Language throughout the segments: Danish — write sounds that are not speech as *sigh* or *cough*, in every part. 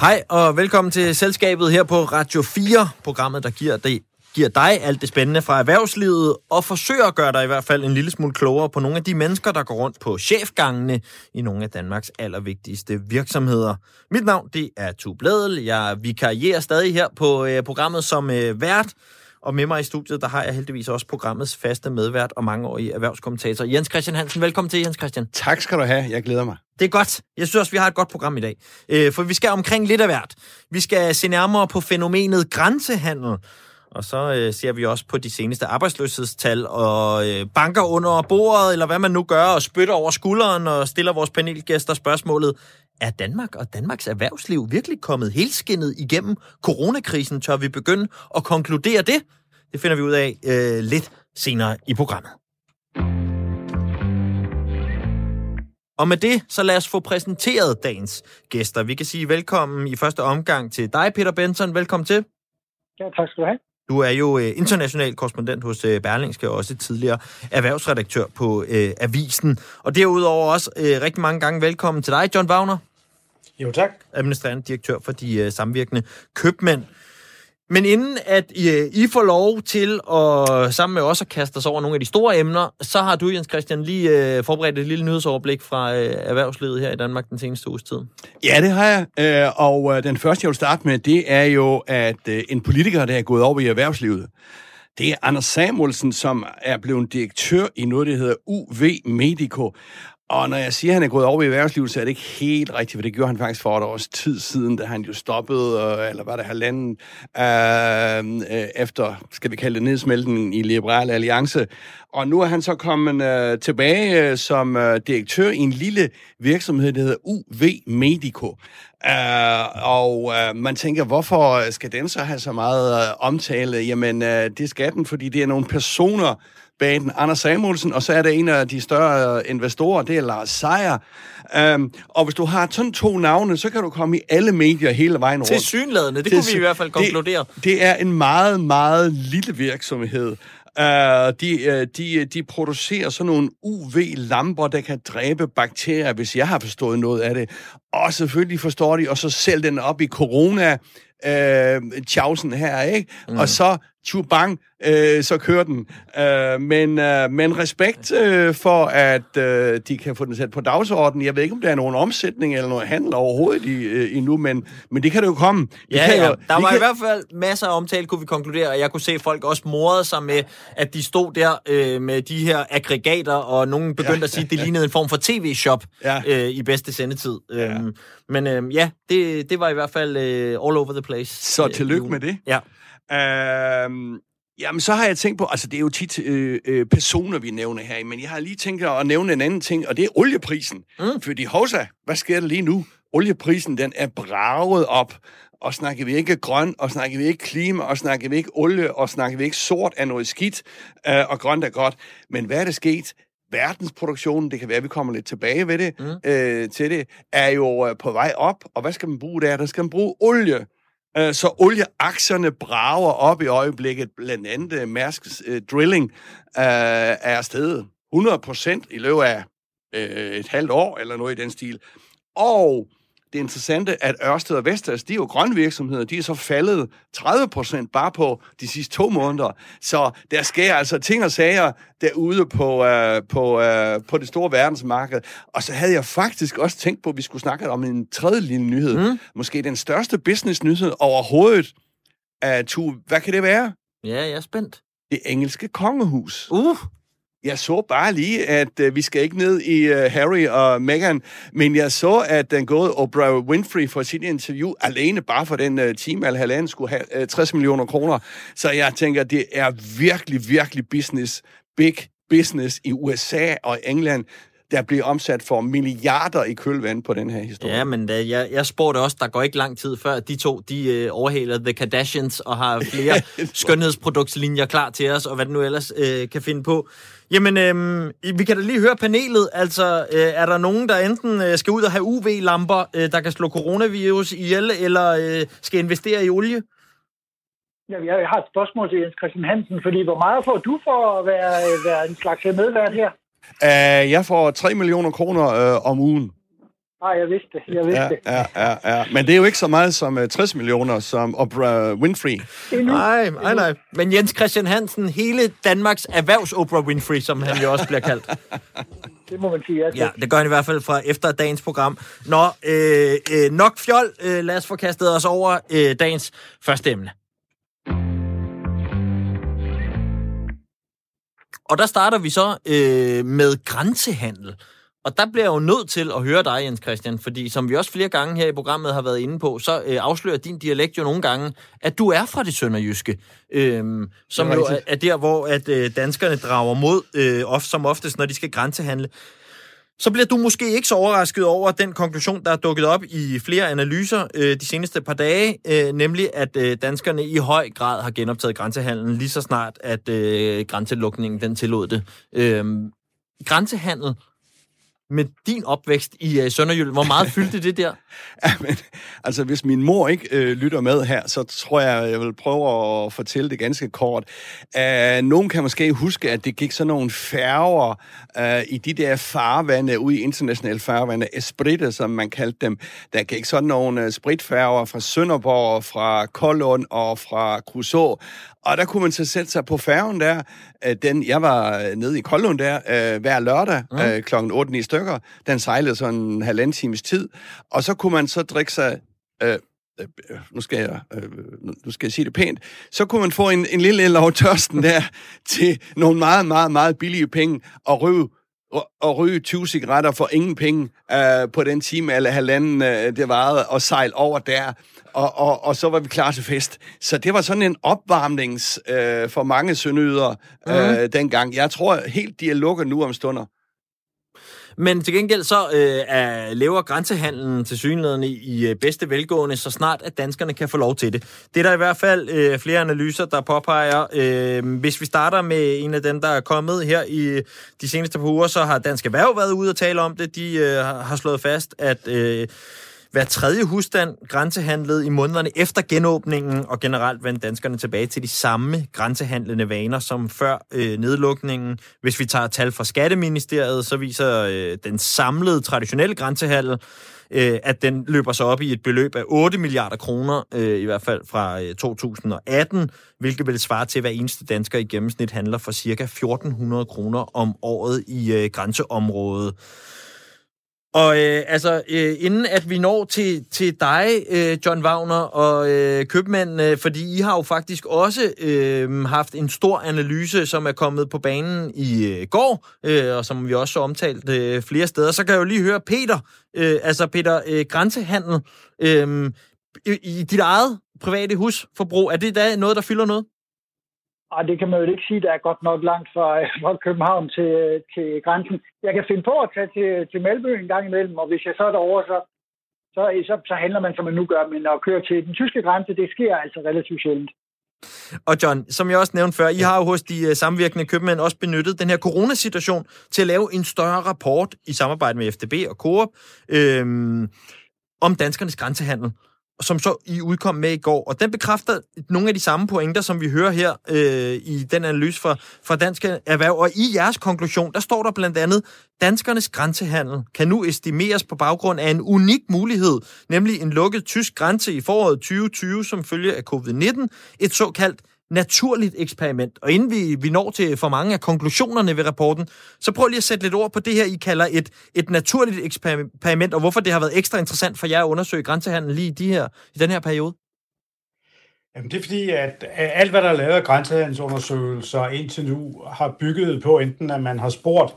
Hej og velkommen til selskabet her på Radio 4, programmet, der giver, det, giver dig alt det spændende fra erhvervslivet, og forsøger at gøre dig i hvert fald en lille smule klogere på nogle af de mennesker, der går rundt på chefgangene i nogle af Danmarks allervigtigste virksomheder. Mit navn, det er Tue Bladel. Jeg vikarierer stadig her på øh, programmet som øh, vært, og med mig i studiet, der har jeg heldigvis også programmets faste medvært og mangeårige erhvervskommentator, Jens Christian Hansen. Velkommen til, Jens Christian. Tak skal du have. Jeg glæder mig. Det er godt. Jeg synes også, vi har et godt program i dag. Øh, for vi skal omkring lidt af hvert. Vi skal se nærmere på fænomenet grænsehandel. Og så øh, ser vi også på de seneste arbejdsløshedstal og øh, banker under bordet, eller hvad man nu gør, og spytter over skulderen og stiller vores panelgæster spørgsmålet. Er Danmark og Danmarks erhvervsliv virkelig kommet helskinnet igennem coronakrisen? Tør vi begynde at konkludere det? Det finder vi ud af øh, lidt senere i programmet. Og med det, så lad os få præsenteret dagens gæster. Vi kan sige velkommen i første omgang til dig, Peter Benson. Velkommen til. Ja, tak skal du have. Du er jo øh, international korrespondent hos øh, Berlingske, og også tidligere erhvervsredaktør på øh, Avisen. Og derudover også øh, rigtig mange gange velkommen til dig, John Wagner. Jo, tak. Administrerende direktør for de øh, samvirkende købmænd. Men inden at I, I får lov til at sammen med os at kaste os over nogle af de store emner, så har du, Jens Christian, lige øh, forberedt et lille nyhedsoverblik fra øh, erhvervslivet her i Danmark den seneste uges tid. Ja, det har jeg. Øh, og øh, den første, jeg vil starte med, det er jo, at øh, en politiker, der er gået over i erhvervslivet, det er Anders Samuelsen, som er blevet direktør i noget, der hedder UV Medico. Og når jeg siger, at han er gået over i erhvervslivet, så er det ikke helt rigtigt, for det gjorde han faktisk for et års tid siden, da han jo stoppede, eller var det halvanden, øh, efter, skal vi kalde det, nedsmeltningen i Liberale Alliance. Og nu er han så kommet øh, tilbage øh, som øh, direktør i en lille virksomhed, der hedder UV Medico. Uh, og uh, man tænker, hvorfor skal den så have så meget uh, omtale? Jamen, uh, det skal den, fordi det er nogle personer, bag den, Anders Samuelsen, og så er der en af de større investorer, det er Lars Seier. Um, og hvis du har sådan to navne, så kan du komme i alle medier hele vejen rundt. Til synlædende, det kunne vi i hvert fald konkludere. Det, det er en meget, meget lille virksomhed. Uh, de, uh, de, de producerer sådan nogle UV-lamper, der kan dræbe bakterier, hvis jeg har forstået noget af det. Og selvfølgelig forstår de, og så sælger den op i corona øh, tjavsen her, ikke? Mm. Og så bang, øh, så kører den. Øh, men, øh, men respekt øh, for, at øh, de kan få den sat på dagsordenen. Jeg ved ikke, om der er nogen omsætning eller noget handel overhovedet i, øh, endnu, men, men det kan det jo komme. De ja, kan ja. Jo, der var kan... i hvert fald masser af omtale, kunne vi konkludere, og jeg kunne se folk også morede sig med, at de stod der øh, med de her aggregater, og nogen begyndte ja. at sige, at det lignede en form for tv-shop ja. øh, i bedste sendetid. Ja. Øhm, men øh, ja, det, det var i hvert fald øh, all over the place. Så øh, tillykke med det. Ja. Øhm, Jamen, så har jeg tænkt på, altså det er jo tit øh, øh, personer, vi nævner her, men jeg har lige tænkt at nævne en anden ting, og det er olieprisen. Mm. Fordi Hosa, hvad sker der lige nu? Olieprisen, den er braget op, og snakker vi ikke grøn, og snakker vi ikke klima, og snakker vi ikke olie, og snakker vi ikke sort af noget skidt, øh, og grønt er godt. Men hvad er der sket? Verdensproduktionen, det kan være, at vi kommer lidt tilbage ved det, mm. øh, til det, er jo øh, på vej op, og hvad skal man bruge der? Der skal man bruge olie. Øh, så olieaktierne brager op i øjeblikket, blandt andet øh, Mærsk øh, Drilling øh, er afsted 100% i løbet af et halvt år, eller noget i den stil. Og det interessante, at Ørsted og Vestas, de er jo grønne virksomheder, de er så faldet 30 procent bare på de sidste to måneder. Så der sker altså ting og sager derude på, uh, på, uh, på det store verdensmarked. Og så havde jeg faktisk også tænkt på, at vi skulle snakke om en tredje lille nyhed. Mm. Måske den største business-nyhed overhovedet. Uh, tu, hvad kan det være? Ja, jeg er spændt. Det engelske kongehus. Uh! Jeg så bare lige, at øh, vi skal ikke ned i øh, Harry og Meghan, men jeg så, at den gode Oprah Winfrey for sit interview alene bare for den øh, time eller halvanden skulle have øh, 60 millioner kroner. Så jeg tænker, det er virkelig, virkelig business, big business i USA og England der bliver omsat for milliarder i kølvand på den her historie. Ja, men da, jeg, jeg spurgte også, der går ikke lang tid før, de to, de øh, overhaler The Kardashians og har *laughs* flere skønhedsproduktslinjer klar til os, og hvad det nu ellers øh, kan finde på. Jamen, øh, vi kan da lige høre panelet. Altså, øh, er der nogen, der enten øh, skal ud og have UV-lamper, øh, der kan slå coronavirus ihjel, eller øh, skal investere i olie? Ja, jeg har et spørgsmål til Jens Christian Hansen, fordi hvor meget får du for at være, være en slags medvært her? Uh, jeg får 3 millioner kroner uh, om ugen. Nej, jeg vidste det. Jeg vidste Ja, det. ja, ja, ja. Men det er jo ikke så meget som uh, 60 millioner, som Oprah Winfrey. Nej, nej, nej. Men Jens Christian Hansen, hele Danmarks erhvervs Oprah Winfrey, som han jo også bliver kaldt. *laughs* Det må man sige. Ja. Ja, det gør han i hvert fald fra efter dagens program. Nå, øh, øh, nok fjol. Øh, lad os få kastet os over øh, dagens første emne. Og der starter vi så øh, med grænsehandel. Og der bliver jeg jo nødt til at høre dig, Jens Christian, fordi som vi også flere gange her i programmet har været inde på, så øh, afslører din dialekt jo nogle gange, at du er fra det sønderjyske, øh, som Det er jo er, er der, hvor at øh, danskerne drager mod, øh, ofte, som oftest, når de skal grænsehandle. Så bliver du måske ikke så overrasket over den konklusion, der er dukket op i flere analyser øh, de seneste par dage, øh, nemlig at øh, danskerne i høj grad har genoptaget grænsehandlen lige så snart, at øh, grænselukningen den tillod det. Øh, grænsehandel med din opvækst i øh, Sønderjylland, hvor meget fyldte det der? *laughs* Ja, men, altså, hvis min mor ikke øh, lytter med her, så tror jeg, jeg vil prøve at fortælle det ganske kort. Uh, nogen kan måske huske, at det gik sådan nogle færger uh, i de der farvande, ude i internationale farvande, espritte, som man kaldte dem. Der gik sådan nogle uh, spritfærger fra Sønderborg, fra Kollund og fra Crusoe. Og der kunne man så sætte sig på færgen der. Øh, Den, jeg var øh, nede i Koldlund der øh, hver lørdag mm. øh, kl. 8 i stykker. Den sejlede sådan en halvanden times tid. Og så kunne man så drikke sig... Øh, øh, nu skal jeg, øh, nu- skal jeg sige det pænt, så kunne man få en, en lille el over tørsten der *laughs* til nogle meget, meget, meget billige penge og ryge og- ryge 20 cigaretter for ingen penge øh, på den time eller halvanden, øh, det varede, og sejle over der, og, og, og så var vi klar til fest. Så det var sådan en opvarmnings øh, for mange sønøder øh, mm. dengang. Jeg tror helt, de er lukket nu om stunder. Men til gengæld så øh, er, lever grænsehandlen til synligheden i, øh, bedste velgående, så snart at danskerne kan få lov til det. Det er der i hvert fald øh, flere analyser, der påpeger. Øh, hvis vi starter med en af dem, der er kommet her i de seneste par uger, så har Dansk Erhverv været ude og tale om det. De øh, har har slået fast, at... Øh, hver tredje husstand grænsehandlede i månederne efter genåbningen, og generelt vendte danskerne tilbage til de samme grænsehandlende vaner som før øh, nedlukningen. Hvis vi tager tal fra Skatteministeriet, så viser øh, den samlede traditionelle grænsehandel, øh, at den løber sig op i et beløb af 8 milliarder kroner, øh, i hvert fald fra øh, 2018, hvilket vil svare til, at hver eneste dansker i gennemsnit handler for ca. 1.400 kroner om året i øh, grænseområdet. Og øh, altså, øh, inden at vi når til, til dig, øh, John Wagner og øh, købmanden, øh, fordi I har jo faktisk også øh, haft en stor analyse, som er kommet på banen i øh, går, øh, og som vi også har omtalt øh, flere steder. Så kan jeg jo lige høre Peter, øh, altså Peter, øh, grænsehandel, øh, i, i dit eget private husforbrug, er det da noget, der fylder noget? Og det kan man jo ikke sige, der er godt nok langt fra, *laughs* fra København til, til grænsen. Jeg kan finde på at tage til, til Malmø en gang imellem, og hvis jeg så er derovre, så, så, så, så handler man, som man nu gør. Men at køre til den tyske grænse, det sker altså relativt sjældent. Og John, som jeg også nævnte før, I har jo hos de øh, samvirkende købmænd også benyttet den her coronasituation til at lave en større rapport i samarbejde med FDB og Coop øhm, om danskernes grænsehandel, som så I udkom med i går. Og den bekræfter nogle af de samme pointer, som vi hører her øh, i den analyse fra, fra Dansk Erhverv. Og i jeres konklusion, der står der blandt andet, danskernes grænsehandel kan nu estimeres på baggrund af en unik mulighed, nemlig en lukket tysk grænse i foråret 2020 som følge af covid-19, et såkaldt naturligt eksperiment. Og inden vi, vi når til for mange af konklusionerne ved rapporten, så prøv lige at sætte lidt ord på det her, I kalder et, et naturligt eksperiment, og hvorfor det har været ekstra interessant for jer at undersøge grænsehandlen lige i, de her, i den her periode. Jamen, det er fordi, at alt, hvad der er lavet af grænsehandelsundersøgelser indtil nu, har bygget på enten, at man har spurgt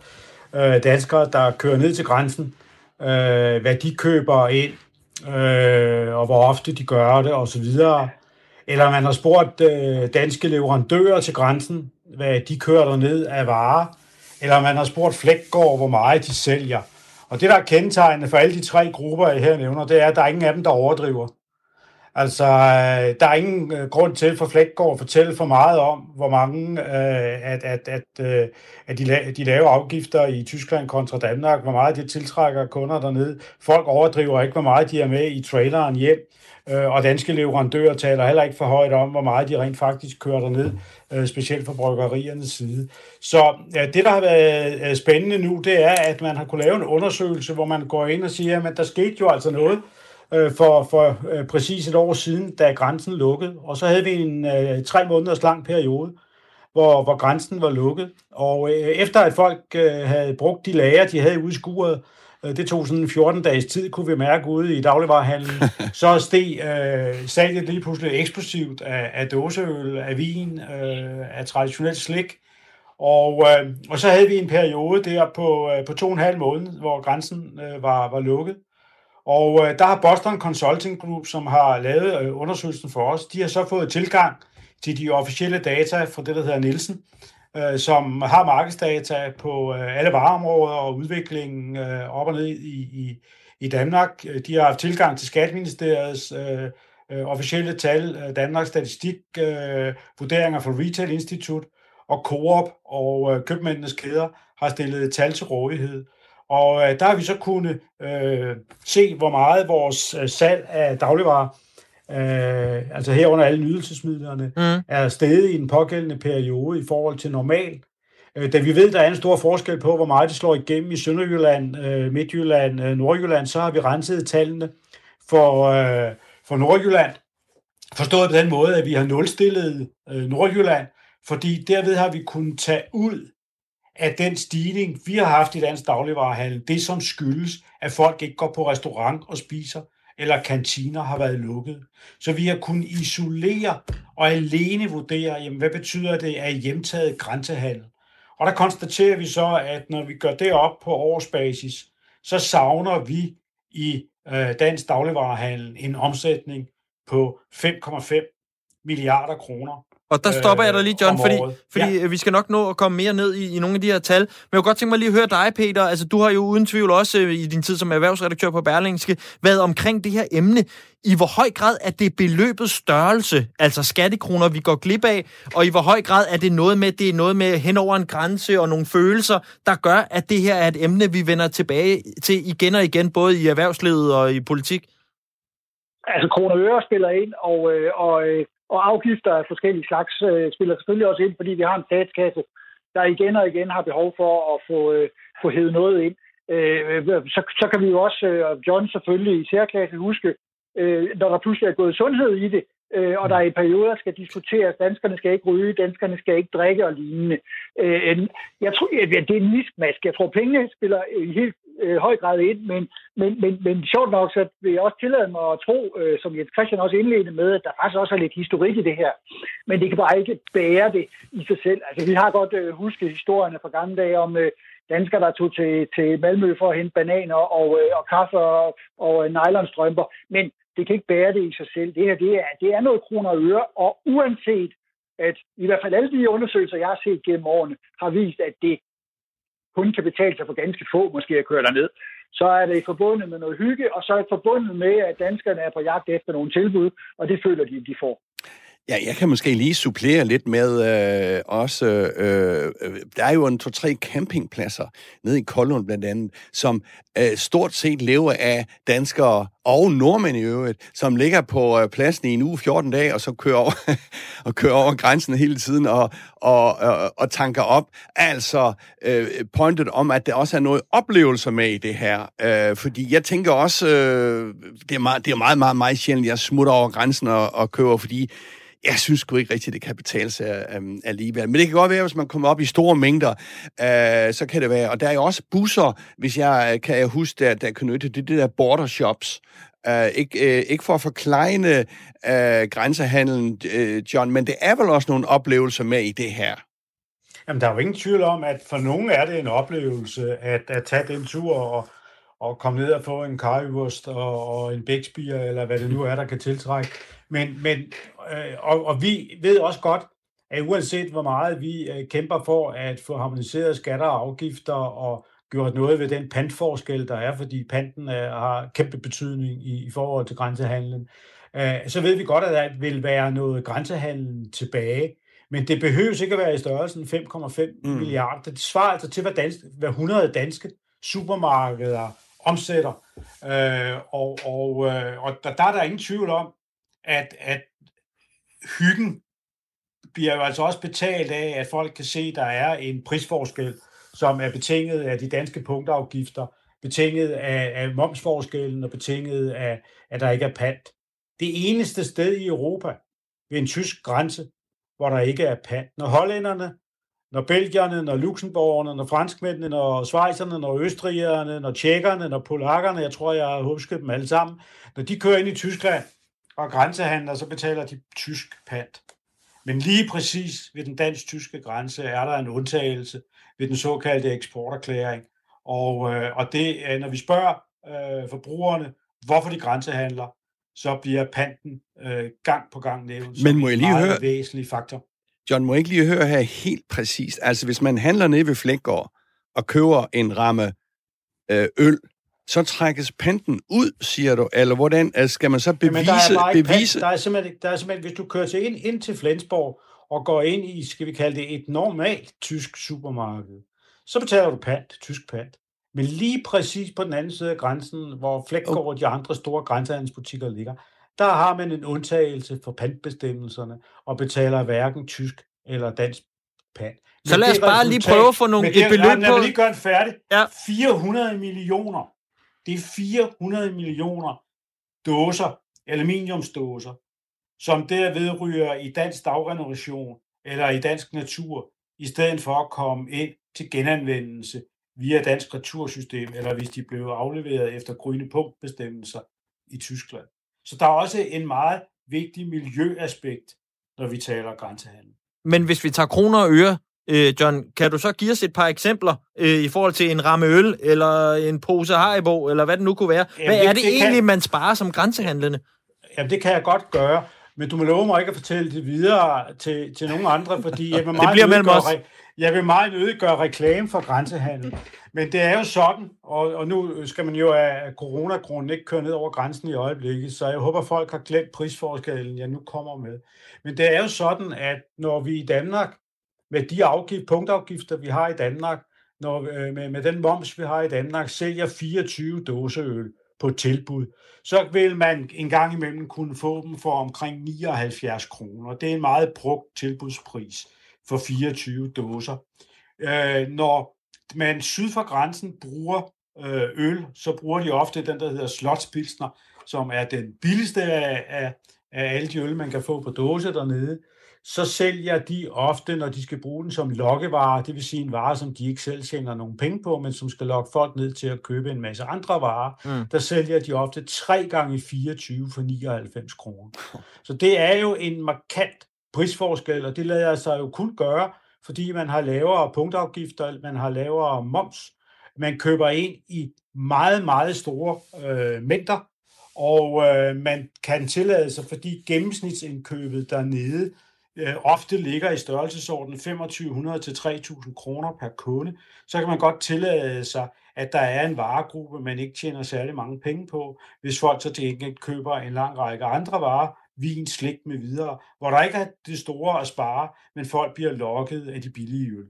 øh, danskere, der kører ned til grænsen, øh, hvad de køber ind, øh, og hvor ofte de gør det, osv., eller man har spurgt øh, danske leverandører til grænsen, hvad de kører derned af varer. Eller man har spurgt Flækgaard, hvor meget de sælger. Og det, der er kendetegnende for alle de tre grupper, jeg her nævner, det er, at der er ingen af dem, der overdriver. Altså, øh, der er ingen øh, grund til for Flækgaard at fortælle for meget om, hvor mange øh, at, at, at, øh, at de, la- de lave afgifter i Tyskland kontra Danmark, hvor meget det tiltrækker kunder dernede. Folk overdriver ikke, hvor meget de er med i traileren hjem øh, Øh, og danske leverandører taler heller ikke for højt om, hvor meget de rent faktisk kører derned, øh, specielt fra bryggeriernes side. Så ja, det, der har været øh, spændende nu, det er, at man har kunne lave en undersøgelse, hvor man går ind og siger, at der skete jo altså noget øh, for, for øh, præcis et år siden, da grænsen lukkede, og så havde vi en øh, tre måneders lang periode, hvor, hvor grænsen var lukket. Og øh, efter at folk øh, havde brugt de lager, de havde udskuret, øh, det tog sådan 14 dages tid, kunne vi mærke ude i dagligvarerhandlen, *laughs* så steg øh, salget lige pludselig eksplosivt af, af dåseøl, af vin, øh, af traditionelt slik. Og, øh, og så havde vi en periode der på, øh, på to og en halv måned, hvor grænsen øh, var, var lukket. Og øh, der har Boston Consulting Group, som har lavet øh, undersøgelsen for os, de har så fået tilgang til de officielle data fra det, der hedder Nielsen, øh, som har markedsdata på øh, alle vareområder og udviklingen øh, op og ned i, i, i Danmark. Øh, de har haft tilgang til Skatministeriets øh, øh, officielle tal, øh, Danmarks Statistik, øh, vurderinger fra Retail Institute og Coop og øh, købmændenes kæder har stillet tal til rådighed. Og øh, der har vi så kunnet øh, se, hvor meget vores øh, salg af dagligvarer øh, altså herunder alle nydelsesmidlerne, mm. er steget i den pågældende periode i forhold til normal. Øh, da vi ved, der er en stor forskel på, hvor meget det slår igennem i Sønderjylland, øh, Midtjylland, øh, Nordjylland, så har vi renset tallene for, øh, for Nordjylland. Forstået på den måde, at vi har nulstillet øh, Nordjylland, fordi derved har vi kunnet tage ud af den stigning, vi har haft i dansk dagligvarehandel, det som skyldes, at folk ikke går på restaurant og spiser, eller kantiner har været lukket. Så vi har kunnet isolere og alene vurdere, jamen, hvad betyder det af hjemtaget grænsehandel. Og der konstaterer vi så, at når vi gør det op på årsbasis, så savner vi i øh, dansk dagligvarehandel en omsætning på 5,5 milliarder kroner. Og der stopper øh, jeg dig lige, John, fordi, fordi ja. vi skal nok nå at komme mere ned i, i nogle af de her tal. Men jeg kunne godt tænke mig lige at høre dig, Peter. Altså, du har jo uden tvivl også øh, i din tid som erhvervsredaktør på Berlingske været omkring det her emne. I hvor høj grad er det beløbet størrelse, altså skattekroner, vi går glip af, og i hvor høj grad er det noget med, det er noget med hen over en grænse og nogle følelser, der gør, at det her er et emne, vi vender tilbage til igen og igen, både i erhvervslivet og i politik? Altså, kroner og øre spiller ind, og, øh, og og afgifter af forskellige slags øh, spiller selvfølgelig også ind, fordi vi har en statskasse, der igen og igen har behov for at få, øh, få hævet noget ind. Øh, øh, så, så kan vi jo også, øh, John selvfølgelig i særklasse, huske, øh, når der pludselig er gået sundhed i det, øh, og der i perioder skal diskuteres, danskerne skal ikke ryge, danskerne skal ikke drikke og lignende. Øh, jeg tror, det er en miskmask. Jeg tror, pengene spiller øh, i helt øh, høj grad ind, men, men, men, men sjovt nok, så vil jeg også tillade mig at tro, øh, som Jens Christian også indledte med, at der faktisk også er lidt historik i det her. Men det kan bare ikke bære det i sig selv. Altså, vi har godt øh, husket historierne fra gamle dage om øh, danskere, der tog til, til Malmø for at hente bananer og, øh, og kaffe og, og øh, nylonstrømper. Men det kan ikke bære det i sig selv. Det her, det er, det er noget kroner og øre, og uanset at i hvert fald alle de undersøgelser, jeg har set gennem årene, har vist, at det kun kan betale sig for ganske få måske at køre derned, så er det forbundet med noget hygge, og så er det forbundet med, at danskerne er på jagt efter nogle tilbud, og det føler de, at de får. Ja, jeg kan måske lige supplere lidt med øh, også, øh, øh der er jo en to-tre campingpladser nede i Koldund blandt andet, som øh, stort set lever af danskere og nordmænd i øvrigt, som ligger på øh, pladsen i en uge 14 dage, og så kører over, *laughs* og kører over grænsen hele tiden og, og, og, og tanker op. Altså øh, pointet om, at der også er noget oplevelser med i det her. Øh, fordi jeg tænker også, øh, det, er meget, det er meget, meget, meget sjældent, jeg smutter over grænsen og, og kører, fordi jeg synes sgu ikke rigtigt, det kan betale sig um, alligevel. Men det kan godt være, hvis man kommer op i store mængder, uh, så kan det være. Og der er jo også busser, hvis jeg øh, kan jeg huske, der, der kan det, det der border shops. Uh, ikke, uh, ikke for at forklejne uh, grænsehandlen, uh, John, men det er vel også nogle oplevelser med i det her. Jamen, der er jo ingen tvivl om, at for nogen er det en oplevelse at, at tage den tur og, og komme ned og få en karrywurst og, og en bækspier, eller hvad det nu er, der kan tiltrække. Men, men øh, og, og vi ved også godt, at uanset hvor meget vi øh, kæmper for at få harmoniseret skatter og afgifter og gjort noget ved den pantforskel, der er, fordi panten er, har kæmpe betydning i, i forhold til grænsehandlen, øh, så ved vi godt, at der vil være noget grænsehandlen tilbage. Men det behøves ikke at være i størrelsen 5,5 mm. milliarder. Det svarer altså til, hvad, dansk, hvad 100 danske supermarkeder omsætter Øh, og og, øh, og der, der er der ingen tvivl om, at, at hyggen bliver jo altså også betalt af, at folk kan se, at der er en prisforskel, som er betinget af de danske punktafgifter, betinget af, af momsforskellen og betinget af, at der ikke er pant. Det eneste sted i Europa ved en tysk grænse, hvor der ikke er pant. Når hollænderne, når belgierne, når luxemburgerne, når franskmændene, når schweizerne, når østrigerne, når tjekkerne, når polakkerne, jeg tror, jeg har husket dem alle sammen, når de kører ind i Tyskland og grænsehandler, så betaler de tysk pant. Men lige præcis ved den dansk-tyske grænse er der en undtagelse ved den såkaldte eksporterklæring. Og, øh, og det, når vi spørger øh, forbrugerne, hvorfor de grænsehandler, så bliver panten øh, gang på gang nævnt Men må jeg lige høre, væsentlig faktor. John, må jeg ikke lige høre her helt præcist? Altså, hvis man handler nede ved Flækgaard og køber en ramme øh, øl, så trækkes panten ud, siger du? Eller hvordan altså, skal man så bevise... Jamen, der er bevise... Pant. Der, er simpelthen, der er simpelthen, hvis du kører til ind, ind til Flensborg og går ind i, skal vi kalde det, et normalt tysk supermarked, så betaler du pant, tysk pant. Men lige præcis på den anden side af grænsen, hvor Flækgaard og de andre store grænsehandelsbutikker ligger, der har man en undtagelse for pantbestemmelserne og betaler hverken tysk eller dansk pant. Men så lad os bare lige prøve at få nogle, det, et beløb nej, på... Jeg vil lige gøre det færdigt. Ja. 400 millioner. Det er 400 millioner dåser, aluminiumsdåser, som derved ryger i dansk dagrenovation eller i dansk natur, i stedet for at komme ind til genanvendelse via dansk retursystem, eller hvis de blev afleveret efter grønne punktbestemmelser i Tyskland. Så der er også en meget vigtig miljøaspekt, når vi taler grænsehandel. Men hvis vi tager kroner og øre, øh, John, kan du så give os et par eksempler øh, i forhold til en ramme øl, eller en pose Haribo, eller hvad det nu kunne være? Jamen, hvad det, er det, det egentlig, kan... man sparer som grænsehandlende? Jamen, det kan jeg godt gøre, men du må love mig ikke at fortælle det videre til, til nogen andre, fordi jeg vil *laughs* meget det bliver mellem os. Jeg vil meget nødig gøre reklame for grænsehandel. Men det er jo sådan, og, og nu skal man jo af coronagrunden ikke køre ned over grænsen i øjeblikket, så jeg håber, folk har glemt prisforskellen, jeg nu kommer med. Men det er jo sådan, at når vi i Danmark, med de afgift, punktafgifter, vi har i Danmark, når, øh, med, med den moms, vi har i Danmark, sælger 24 dåseøl på tilbud, så vil man en gang imellem kunne få dem for omkring 79 kroner. Det er en meget brugt tilbudspris for 24 dåser. Øh, når man syd for grænsen bruger øh, øl, så bruger de ofte den, der hedder Slotspilsner, som er den billigste af, af, af alle de øl, man kan få på dåse dernede. Så sælger de ofte, når de skal bruge den som lokkevare, det vil sige en vare, som de ikke selv tjener nogen penge på, men som skal lokke folk ned til at købe en masse andre varer, mm. der sælger de ofte 3 gange 24 for 99 kroner. Så det er jo en markant prisforskel, og det lader sig jo kun gøre, fordi man har lavere punktafgifter, man har lavere moms, man køber ind i meget, meget store øh, mængder, og øh, man kan tillade sig, fordi gennemsnitsindkøbet dernede øh, ofte ligger i størrelsesorden 2500 til 3000 kroner per kunde, så kan man godt tillade sig, at der er en varegruppe, man ikke tjener særlig mange penge på, hvis folk så til enkelt køber en lang række andre varer, vin, slik med videre, hvor der ikke er det store at spare, men folk bliver lokket af de billige øl.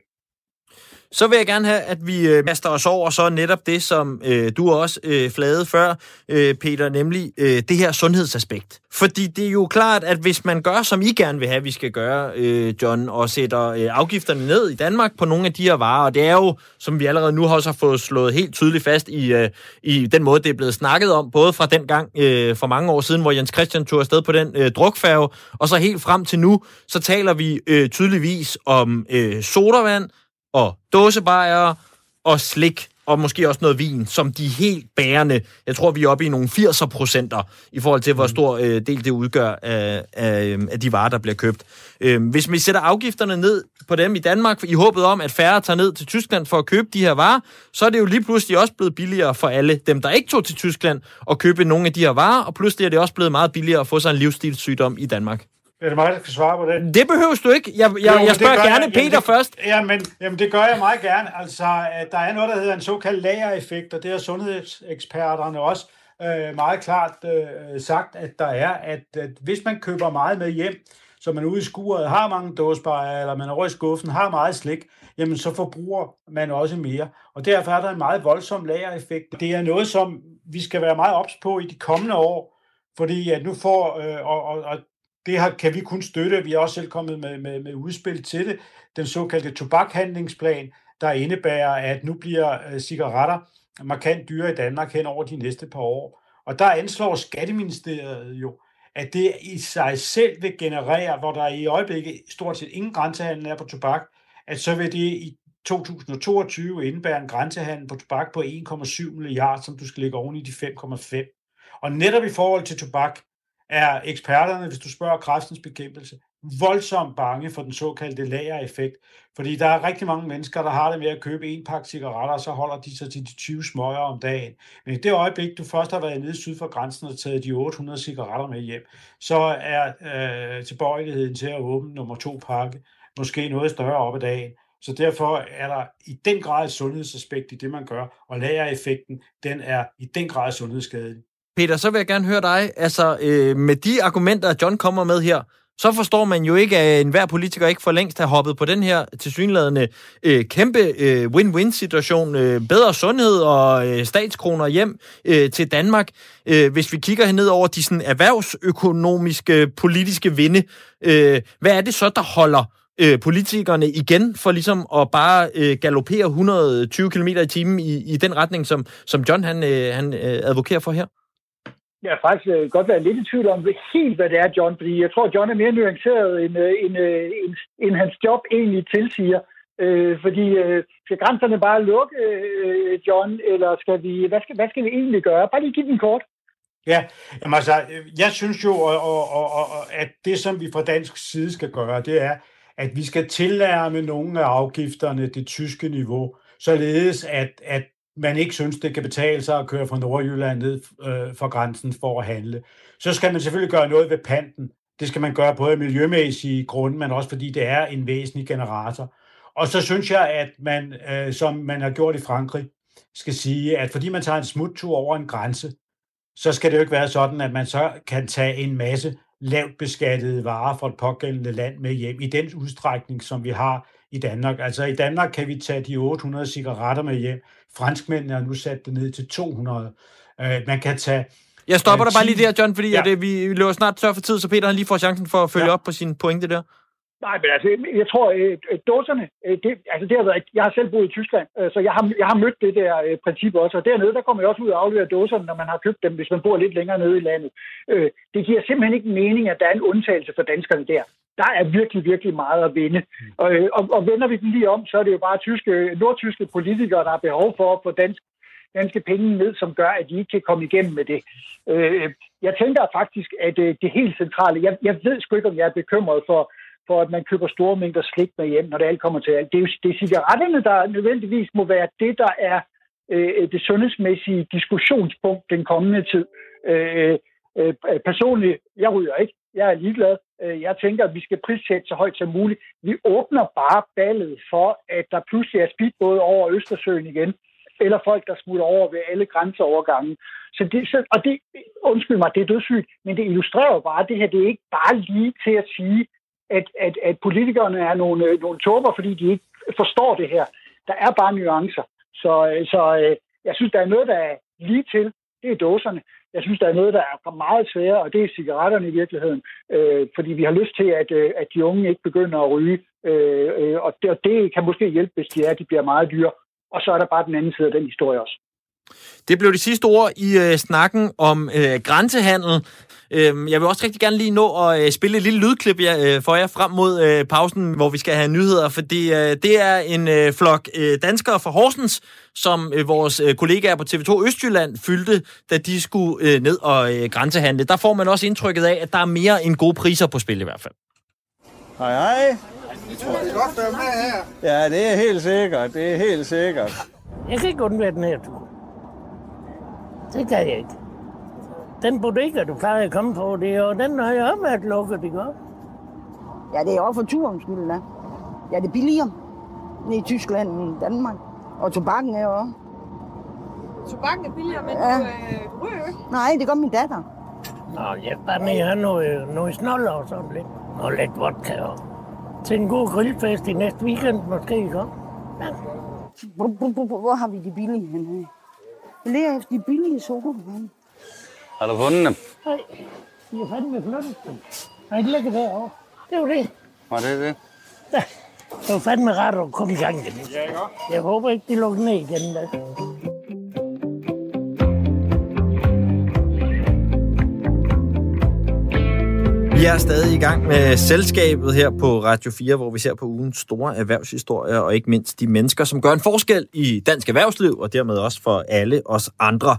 Så vil jeg gerne have, at vi øh, master os over så netop det, som øh, du også øh, flagede før, øh, Peter, nemlig øh, det her sundhedsaspekt. Fordi det er jo klart, at hvis man gør, som I gerne vil have, vi skal gøre, øh, John, og sætter øh, afgifterne ned i Danmark på nogle af de her varer, og det er jo, som vi allerede nu også har fået slået helt tydeligt fast i, øh, i den måde, det er blevet snakket om, både fra den gang øh, for mange år siden, hvor Jens Christian tog afsted på den øh, drukfærge, og så helt frem til nu, så taler vi øh, tydeligvis om øh, sodavand, og dåsebajere og slik og måske også noget vin, som de helt bærende, jeg tror, vi er oppe i nogle 80 procenter i forhold til, hvor mm. stor øh, del det udgør af, af, af de varer, der bliver købt. Øh, hvis vi sætter afgifterne ned på dem i Danmark, i håbet om, at færre tager ned til Tyskland for at købe de her varer, så er det jo lige pludselig også blevet billigere for alle dem, der ikke tog til Tyskland og købe nogle af de her varer, og pludselig er det også blevet meget billigere at få sig en livsstilssygdom i Danmark. Er det mig, der skal svare på det? Det behøves du ikke. Jeg, jeg, jo, jeg spørger gerne jeg, Peter jamen, det, først. Jamen, jamen, det gør jeg meget gerne. Altså, der er noget, der hedder en såkaldt lagereffekt, og det har sundhedseksperterne også øh, meget klart øh, sagt, at der er, at, at hvis man køber meget med hjem, så man ude i skuret har mange dåsebajer, eller man er over i skuffen, har meget slik, jamen så forbruger man også mere. Og derfor er der en meget voldsom lagereffekt. Det er noget, som vi skal være meget ops på i de kommende år, fordi at nu får, øh, og, og, og det har, kan vi kun støtte, vi er også selv kommet med, med, med udspil til det, den såkaldte tobakhandlingsplan, der indebærer, at nu bliver øh, cigaretter markant dyre i Danmark hen over de næste par år. Og der anslår Skatteministeriet jo, at det i sig selv vil generere, hvor der i øjeblikket stort set ingen grænsehandel er på tobak, at så vil det i 2022 indebære en grænsehandel på tobak på 1,7 milliarder, som du skal lægge oven i de 5,5. Og netop i forhold til tobak er eksperterne, hvis du spørger kræftens bekæmpelse, voldsomt bange for den såkaldte lagereffekt. Fordi der er rigtig mange mennesker, der har det med at købe en pakke cigaretter, og så holder de sig til de 20 smøger om dagen. Men i det øjeblik, du først har været nede syd for grænsen og taget de 800 cigaretter med hjem, så er øh, tilbøjeligheden til at åbne nummer to pakke måske noget større op ad dagen. Så derfor er der i den grad et sundhedsaspekt i det, man gør, og lagereffekten, den er i den grad sundhedsskadelig. Peter, så vil jeg gerne høre dig, altså øh, med de argumenter, John kommer med her, så forstår man jo ikke, at enhver politiker ikke for længst har hoppet på den her tilsyneladende øh, kæmpe øh, win-win-situation. Øh, bedre sundhed og øh, statskroner hjem øh, til Danmark. Øh, hvis vi kigger ned over de sådan, erhvervsøkonomiske politiske vinde, øh, hvad er det så, der holder øh, politikerne igen for ligesom at bare øh, galopere 120 km i timen i, i den retning, som, som John han, øh, han øh, advokerer for her? Jeg har faktisk øh, godt været lidt i tvivl om helt, hvad det er, John, fordi jeg tror, John er mere nuanceret, end, øh, end, øh, end, end hans job egentlig tilsiger. Øh, fordi øh, skal grænserne bare lukke, øh, John, eller skal vi, hvad skal, hvad skal vi egentlig gøre? Bare lige give den kort. Ja, jamen altså, øh, jeg synes jo, og, og, og, og, at det, som vi fra dansk side skal gøre, det er, at vi skal tillære med nogle af afgifterne det tyske niveau, således at, at man ikke synes, det kan betale sig at køre fra Nordjylland ned øh, for grænsen for at handle. Så skal man selvfølgelig gøre noget ved panten. Det skal man gøre både af miljømæssige grunde, men også fordi det er en væsentlig generator. Og så synes jeg, at man, øh, som man har gjort i Frankrig, skal sige, at fordi man tager en smuttur over en grænse, så skal det jo ikke være sådan, at man så kan tage en masse lavt beskattede varer fra et pågældende land med hjem i den udstrækning, som vi har i Danmark. Altså i Danmark kan vi tage de 800 cigaretter med hjem. Franskmændene har nu sat det ned til 200. Øh, man kan tage jeg stopper dig bare lige der, John, fordi ja. at, øh, vi løber snart tør for tid, så Peter han lige får chancen for at følge ja. op på sin pointe der. Nej, men altså, jeg tror, at øh, dåserne, øh, det, altså det har været, jeg har selv boet i Tyskland, så jeg har, jeg har mødt det der princip også, og dernede, der kommer jeg også ud og afleverer dåserne, når man har købt dem, hvis man bor lidt længere nede i landet. Det giver simpelthen ikke mening, at der er en undtagelse for danskerne der. Der er virkelig, virkelig meget at vinde. Og, øh, og, og vender vi den lige om, så er det jo bare tyske, nordtyske politikere, der har behov for at få dansk, danske penge ned, som gør, at de ikke kan komme igennem med det. Øh, jeg tænker faktisk, at øh, det helt centrale, jeg, jeg ved sgu ikke, om jeg er bekymret for, for at man køber store mængder slik med hjem, når det alt kommer til alt. Det er jo det er cigaretterne, der nødvendigvis må være det, der er øh, det sundhedsmæssige diskussionspunkt den kommende tid. Øh, øh, personligt, jeg ryger ikke. Jeg er ligeglad. Øh, jeg tænker, at vi skal prissætte så højt som muligt. Vi åbner bare ballet for, at der pludselig er speedbåde over Østersøen igen, eller folk, der smutter over ved alle grænseovergange. Så det, så, og det, undskyld mig, det er dødssygt, men det illustrerer jo bare, at det her det er ikke bare lige til at sige, at, at, at politikerne er nogle, øh, nogle tåber, fordi de ikke forstår det her. Der er bare nuancer. Så, øh, så jeg synes, der er noget, der er lige til. Det er dåserne. Jeg synes, der er noget, der er meget sværere, og det er cigaretterne i virkeligheden. Øh, fordi vi har lyst til, at, øh, at de unge ikke begynder at ryge. Øh, øh, og, det, og det kan måske hjælpe, hvis de er, at de bliver meget dyre. Og så er der bare den anden side af den historie også. Det blev de sidste ord i øh, snakken om øh, grænsehandel. Øh, jeg vil også rigtig gerne lige nå at øh, spille et lille lydklip ja, øh, for jer frem mod øh, pausen, hvor vi skal have nyheder, fordi øh, det er en øh, flok øh, danskere fra Horsens, som øh, vores øh, kollegaer på TV2 Østjylland fyldte, da de skulle øh, ned og øh, grænsehandle. Der får man også indtrykket af, at der er mere end gode priser på spil i hvert fald. Hej hej. Jeg tror, det er godt, med her. Ja, det er helt sikkert. Det er helt sikkert. Jeg kan ikke undvære den her tur. Det kan jeg ikke. Den bodega, du plejer at komme på, det er jo den, har jeg også været lukket, ikke Ja, det er også for turens skyld, da. Ja, det er billigere i Tyskland end i Danmark. Og tobakken er jo også. Tobakken er billigere, men ja. du øh, ryger ikke? Nej, det gør min datter. Nå, jeg bare lige have noget, noget snoller og sådan lidt. Og lidt vodka og til en god grillfest i næste weekend måske, ikke? Ja. Hvor, hvor, hvor, hvor har vi de billige henne? Jeg lærer efter de billige sodavand. Har du fundet dem? Nej, de har fandme flyttet dem. Nej, de ligger derovre. Det var det. Var det det? Ja, det var fandme rart at komme i gang igen. Jeg håber ikke, de lukker ned igen. Da. Vi er stadig i gang med selskabet her på Radio 4, hvor vi ser på ugens store erhvervshistorier, og ikke mindst de mennesker, som gør en forskel i dansk erhvervsliv, og dermed også for alle os andre.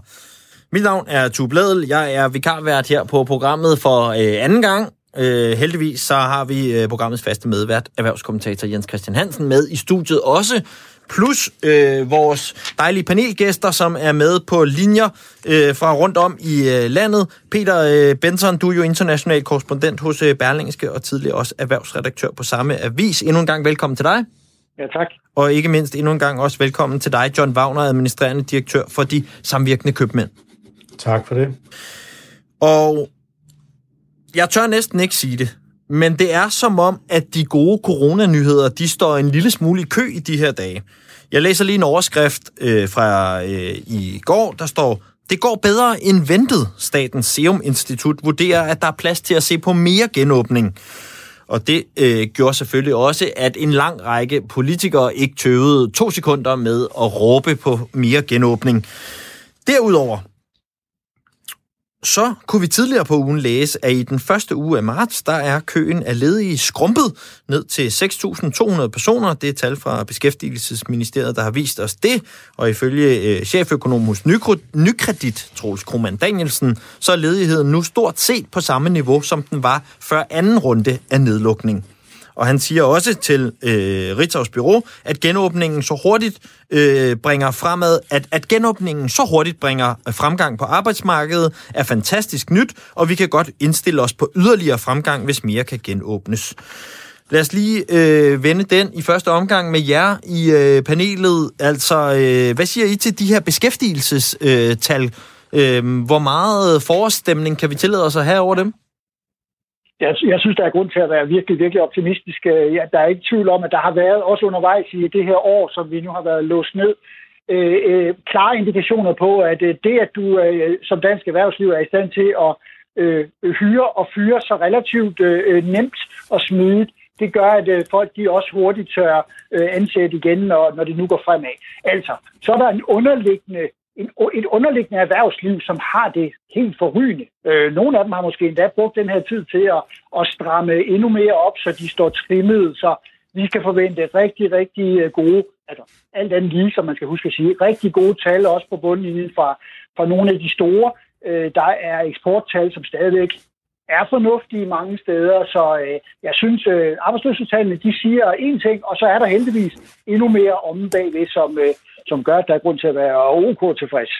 Mit navn er Tue Bledel. Jeg er vikarvært her på programmet for øh, anden gang. Øh, heldigvis så har vi øh, programmets faste medvært, erhvervskommentator Jens Christian Hansen, med i studiet også. Plus øh, vores dejlige panelgæster, som er med på linjer øh, fra rundt om i øh, landet. Peter øh, Benson, du er jo international korrespondent hos øh, Berlingske og tidligere også erhvervsredaktør på samme avis. Endnu en gang velkommen til dig. Ja, tak. Og ikke mindst endnu en gang også velkommen til dig, John Wagner, administrerende direktør for de samvirkende købmænd. Tak for det. Og jeg tør næsten ikke sige det, men det er som om, at de gode coronanyheder, de står en lille smule i kø i de her dage. Jeg læser lige en overskrift øh, fra øh, i går, der står, det går bedre end ventet. Statens Serum Institut vurderer, at der er plads til at se på mere genåbning. Og det øh, gjorde selvfølgelig også, at en lang række politikere ikke tøvede to sekunder med at råbe på mere genåbning. Derudover, så kunne vi tidligere på ugen læse, at i den første uge af marts, der er køen af ledige skrumpet ned til 6.200 personer. Det er tal fra Beskæftigelsesministeriet, der har vist os det. Og ifølge øh, cheføkonom hos Nykredit, Troels Krohmann Danielsen, så er ledigheden nu stort set på samme niveau, som den var før anden runde af nedlukning. Og han siger også til øh, Ritzau's Bureau, at genåbningen så hurtigt øh, bringer fremad, at, at genåbningen så hurtigt bringer øh, fremgang på arbejdsmarkedet, er fantastisk nyt, og vi kan godt indstille os på yderligere fremgang, hvis mere kan genåbnes. Lad os lige øh, vende den i første omgang med jer i øh, panelet. Altså, øh, hvad siger I til de her beskæftigelsestal? Øh, øh hvor meget forestemning kan vi tillade os at have over dem? Jeg, jeg synes, der er grund til at være virkelig, virkelig optimistisk. Øh, ja, der er ikke tvivl om, at der har været også undervejs i det her år, som vi nu har været låst ned, øh, øh, klare indikationer på, at øh, det, at du øh, som dansk erhvervsliv er i stand til at øh, hyre og fyre så relativt øh, øh nemt og smidigt, det gør, at øh, folk de også hurtigt tør øh, ansætte igen, når, når det nu går fremad. Altså, så er der en underliggende en, et underliggende erhvervsliv, som har det helt forrygende. Øh, nogle af dem har måske endda brugt den her tid til at, at stramme endnu mere op, så de står trimmet, så vi kan forvente rigtig, rigtig øh, gode, altså alt andet lige, som man skal huske at sige, rigtig gode tal også på bundlinjen fra, fra nogle af de store. Øh, der er eksporttal, som stadigvæk er fornuftige mange steder, så øh, jeg synes, øh, arbejdsløshedstallene, de siger én ting, og så er der heldigvis endnu mere om bagved, som, øh, som gør, at der er grund til at være ok tilfreds.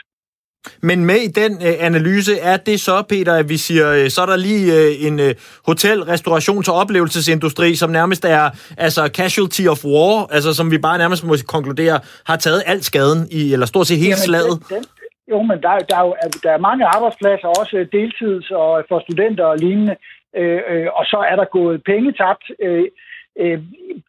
Men med i den øh, analyse er det så, Peter, at vi siger, øh, så er der lige øh, en øh, hotel-, restaurations- og oplevelsesindustri, som nærmest er altså casualty of war, altså som vi bare nærmest må konkludere, har taget alt skaden i, eller stort set hele slaget. Den, den, jo, men der, der, er jo, der er mange arbejdspladser, også deltids og for studenter og lignende, øh, øh, og så er der gået penge tabt. Øh, øh,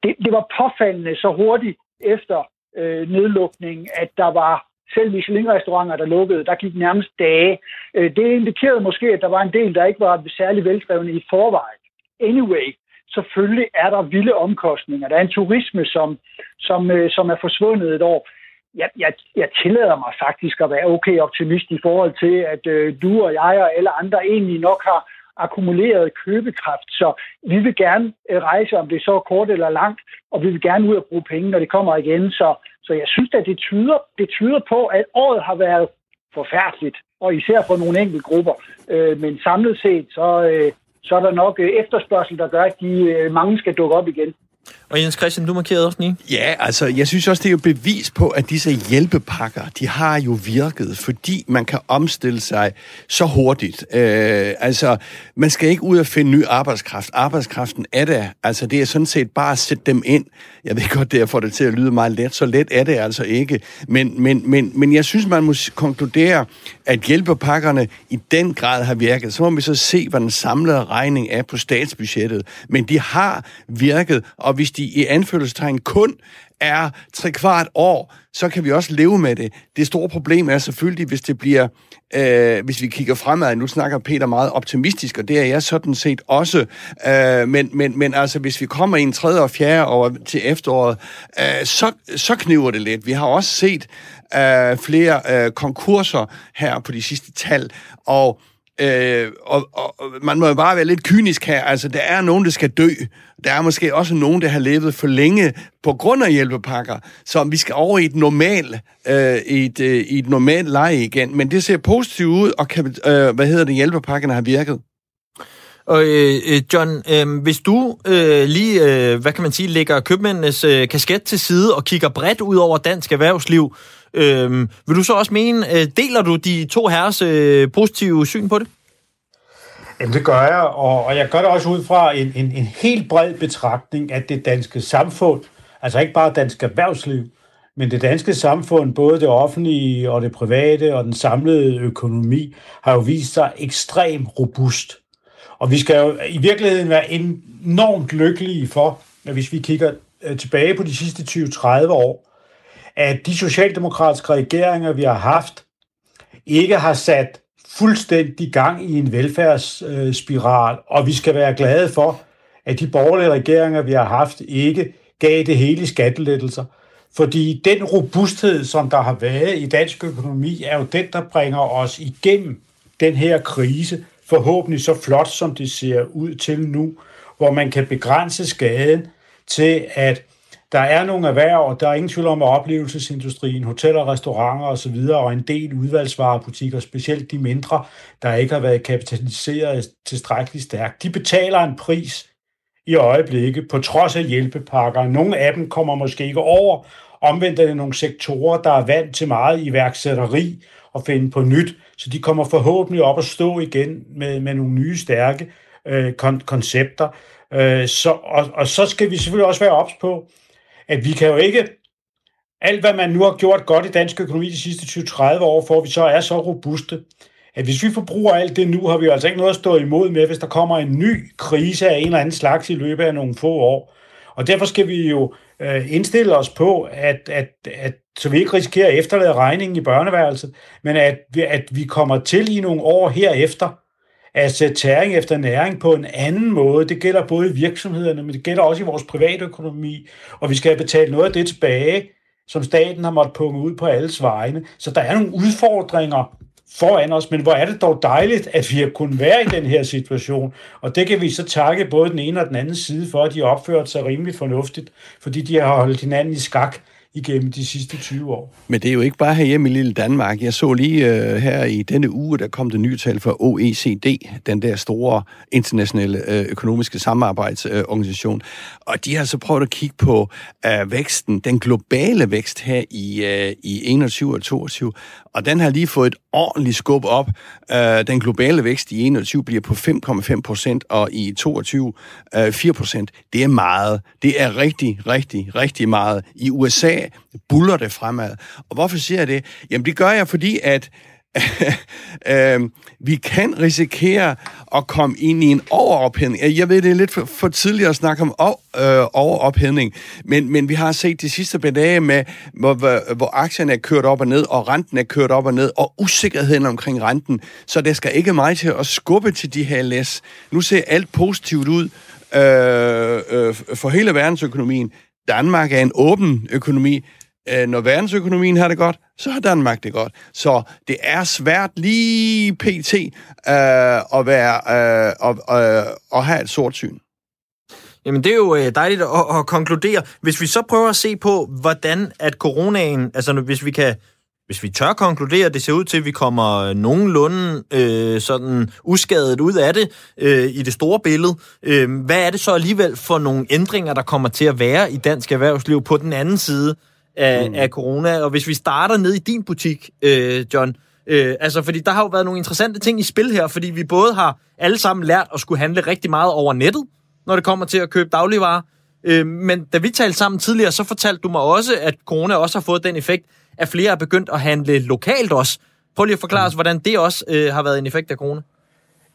det, det var påfaldende så hurtigt efter øh, nedlukningen, at der var selv Michelin-restauranter, der lukkede, der gik nærmest dage. Øh, det indikerede måske, at der var en del, der ikke var særlig veldrevne i forvejen. Anyway, selvfølgelig er der vilde omkostninger. Der er en turisme, som, som, øh, som er forsvundet et år. Jeg, jeg, jeg tillader mig faktisk at være okay optimist i forhold til, at øh, du og jeg og alle andre egentlig nok har akkumuleret købekraft. Så vi vil gerne øh, rejse, om det er så kort eller langt, og vi vil gerne ud og bruge penge, når det kommer igen. Så, så jeg synes, at det tyder, det tyder på, at året har været forfærdeligt, og især for nogle enkelte grupper. Øh, men samlet set, så, øh, så er der nok øh, efterspørgsel, der gør, at de øh, mange skal dukke op igen. Og Jens Christian, du markerede også lige. Ja, altså, jeg synes også, det er jo bevis på, at disse hjælpepakker, de har jo virket, fordi man kan omstille sig så hurtigt. Øh, altså, man skal ikke ud og finde ny arbejdskraft. Arbejdskraften er der. Altså, det er sådan set bare at sætte dem ind. Jeg ved godt, det er for det til at lyde meget let. Så let er det altså ikke. Men, men, men, men jeg synes, man må konkludere, at hjælpepakkerne i den grad har virket. Så må vi så se, hvad den samlede regning er på statsbudgettet. Men de har virket, og hvis de i anfølgelsestegn kun er tre kvart år, så kan vi også leve med det. Det store problem er selvfølgelig, hvis det bliver, øh, hvis vi kigger fremad, nu snakker Peter meget optimistisk, og det er jeg sådan set også, øh, men, men, men altså, hvis vi kommer i en tredje og fjerde år til efteråret, øh, så, så kniver det lidt. Vi har også set øh, flere øh, konkurser her på de sidste tal, og Øh, og, og man må jo bare være lidt kynisk her. Altså, der er nogen, der skal dø. Der er måske også nogen, der har levet for længe på grund af hjælpepakker. Så vi skal over i et normalt, øh, i et, øh, i et normalt leje igen. Men det ser positivt ud, og kan, øh, hvad hedder det, hjælpepakkerne har virket. Og øh, øh, John, øh, hvis du øh, lige, øh, hvad kan man sige, lægger købmændenes øh, kasket til side og kigger bredt ud over dansk erhvervsliv, øh, vil du så også mene, øh, deler du de to herres øh, positive syn på det? Jamen det gør jeg, og, og jeg gør det også ud fra en, en, en helt bred betragtning af det danske samfund, altså ikke bare dansk erhvervsliv, men det danske samfund, både det offentlige og det private og den samlede økonomi, har jo vist sig ekstremt robust. Og vi skal jo i virkeligheden være enormt lykkelige for, at hvis vi kigger øh, tilbage på de sidste 20-30 år, at de socialdemokratiske regeringer, vi har haft, ikke har sat fuldstændig gang i en velfærdsspiral, og vi skal være glade for, at de borgerlige regeringer, vi har haft, ikke gav det hele skattelettelser. Fordi den robusthed, som der har været i dansk økonomi, er jo den, der bringer os igennem den her krise, forhåbentlig så flot, som det ser ud til nu, hvor man kan begrænse skaden til, at der er nogle erhverv, og der er ingen tvivl om, at oplevelsesindustrien, hoteller, restauranter osv., og en del udvalgsvarebutikker, specielt de mindre, der ikke har været kapitaliseret tilstrækkeligt stærkt, de betaler en pris i øjeblikket, på trods af hjælpepakker. Nogle af dem kommer måske ikke over. Omvendt er det nogle sektorer, der er vant til meget iværksætteri og finde på nyt, så de kommer forhåbentlig op og stå igen med, med nogle nye, stærke øh, kon- koncepter. Øh, så, og, og så skal vi selvfølgelig også være ops på, at vi kan jo ikke alt, hvad man nu har gjort godt i dansk økonomi de sidste 20-30 år, for vi så er så robuste, at hvis vi forbruger alt det nu, har vi jo altså ikke noget at stå imod med, hvis der kommer en ny krise af en eller anden slags i løbet af nogle få år. Og derfor skal vi jo øh, indstille os på, at, at, at så vi ikke risikerer at efterlade regningen i børneværelset, men at vi, at vi kommer til i nogle år herefter at sætte tæring efter næring på en anden måde. Det gælder både i virksomhederne, men det gælder også i vores private økonomi, og vi skal have betalt noget af det tilbage, som staten har måttet punge ud på alles vegne. Så der er nogle udfordringer foran os, men hvor er det dog dejligt, at vi har kunnet være i den her situation. Og det kan vi så takke både den ene og den anden side for, at de har opført sig rimelig fornuftigt, fordi de har holdt hinanden i skak igennem de sidste 20 år. Men det er jo ikke bare her hjemme i lille Danmark. Jeg så lige øh, her i denne uge, der kom det nye tal fra OECD, den der store internationale øh, økonomiske samarbejdsorganisation. Øh, og de har så prøvet at kigge på øh, væksten, den globale vækst her i, øh, i 21 og 22. Og den har lige fået et ordentligt skub op. Øh, den globale vækst i 21 bliver på 5,5 procent, og i 22 øh, 4 procent. Det er meget. Det er rigtig, rigtig, rigtig meget. I USA buller det fremad. Og hvorfor siger jeg det? Jamen det gør jeg, fordi at *laughs* øh, vi kan risikere at komme ind i en overophedning. Jeg ved, det er lidt for, for tidligt at snakke om øh, overophedning, men, men vi har set de sidste par dage med, hvor, hvor aktierne er kørt op og ned, og renten er kørt op og ned, og usikkerheden omkring renten. Så det skal ikke meget til at skubbe til de her læs. Nu ser alt positivt ud øh, øh, for hele verdensøkonomien. Danmark er en åben økonomi. Øh, når verdensøkonomien har det godt, så har Danmark det godt. Så det er svært lige pt. Øh, at, være, øh, at, øh, at have et sort syn. Jamen, det er jo øh, dejligt at, at konkludere. Hvis vi så prøver at se på, hvordan at coronaen, altså hvis vi kan hvis vi tør konkludere, at det ser ud til, at vi kommer nogenlunde øh, sådan uskadet ud af det øh, i det store billede, øh, hvad er det så alligevel for nogle ændringer, der kommer til at være i dansk erhvervsliv på den anden side af, mm. af corona? Og hvis vi starter ned i din butik, øh, John, øh, altså fordi der har jo været nogle interessante ting i spil her, fordi vi både har alle sammen lært at skulle handle rigtig meget over nettet, når det kommer til at købe dagligvarer, øh, men da vi talte sammen tidligere, så fortalte du mig også, at corona også har fået den effekt, at flere er begyndt at handle lokalt også. Prøv lige at forklare os, hvordan det også øh, har været en effekt af corona.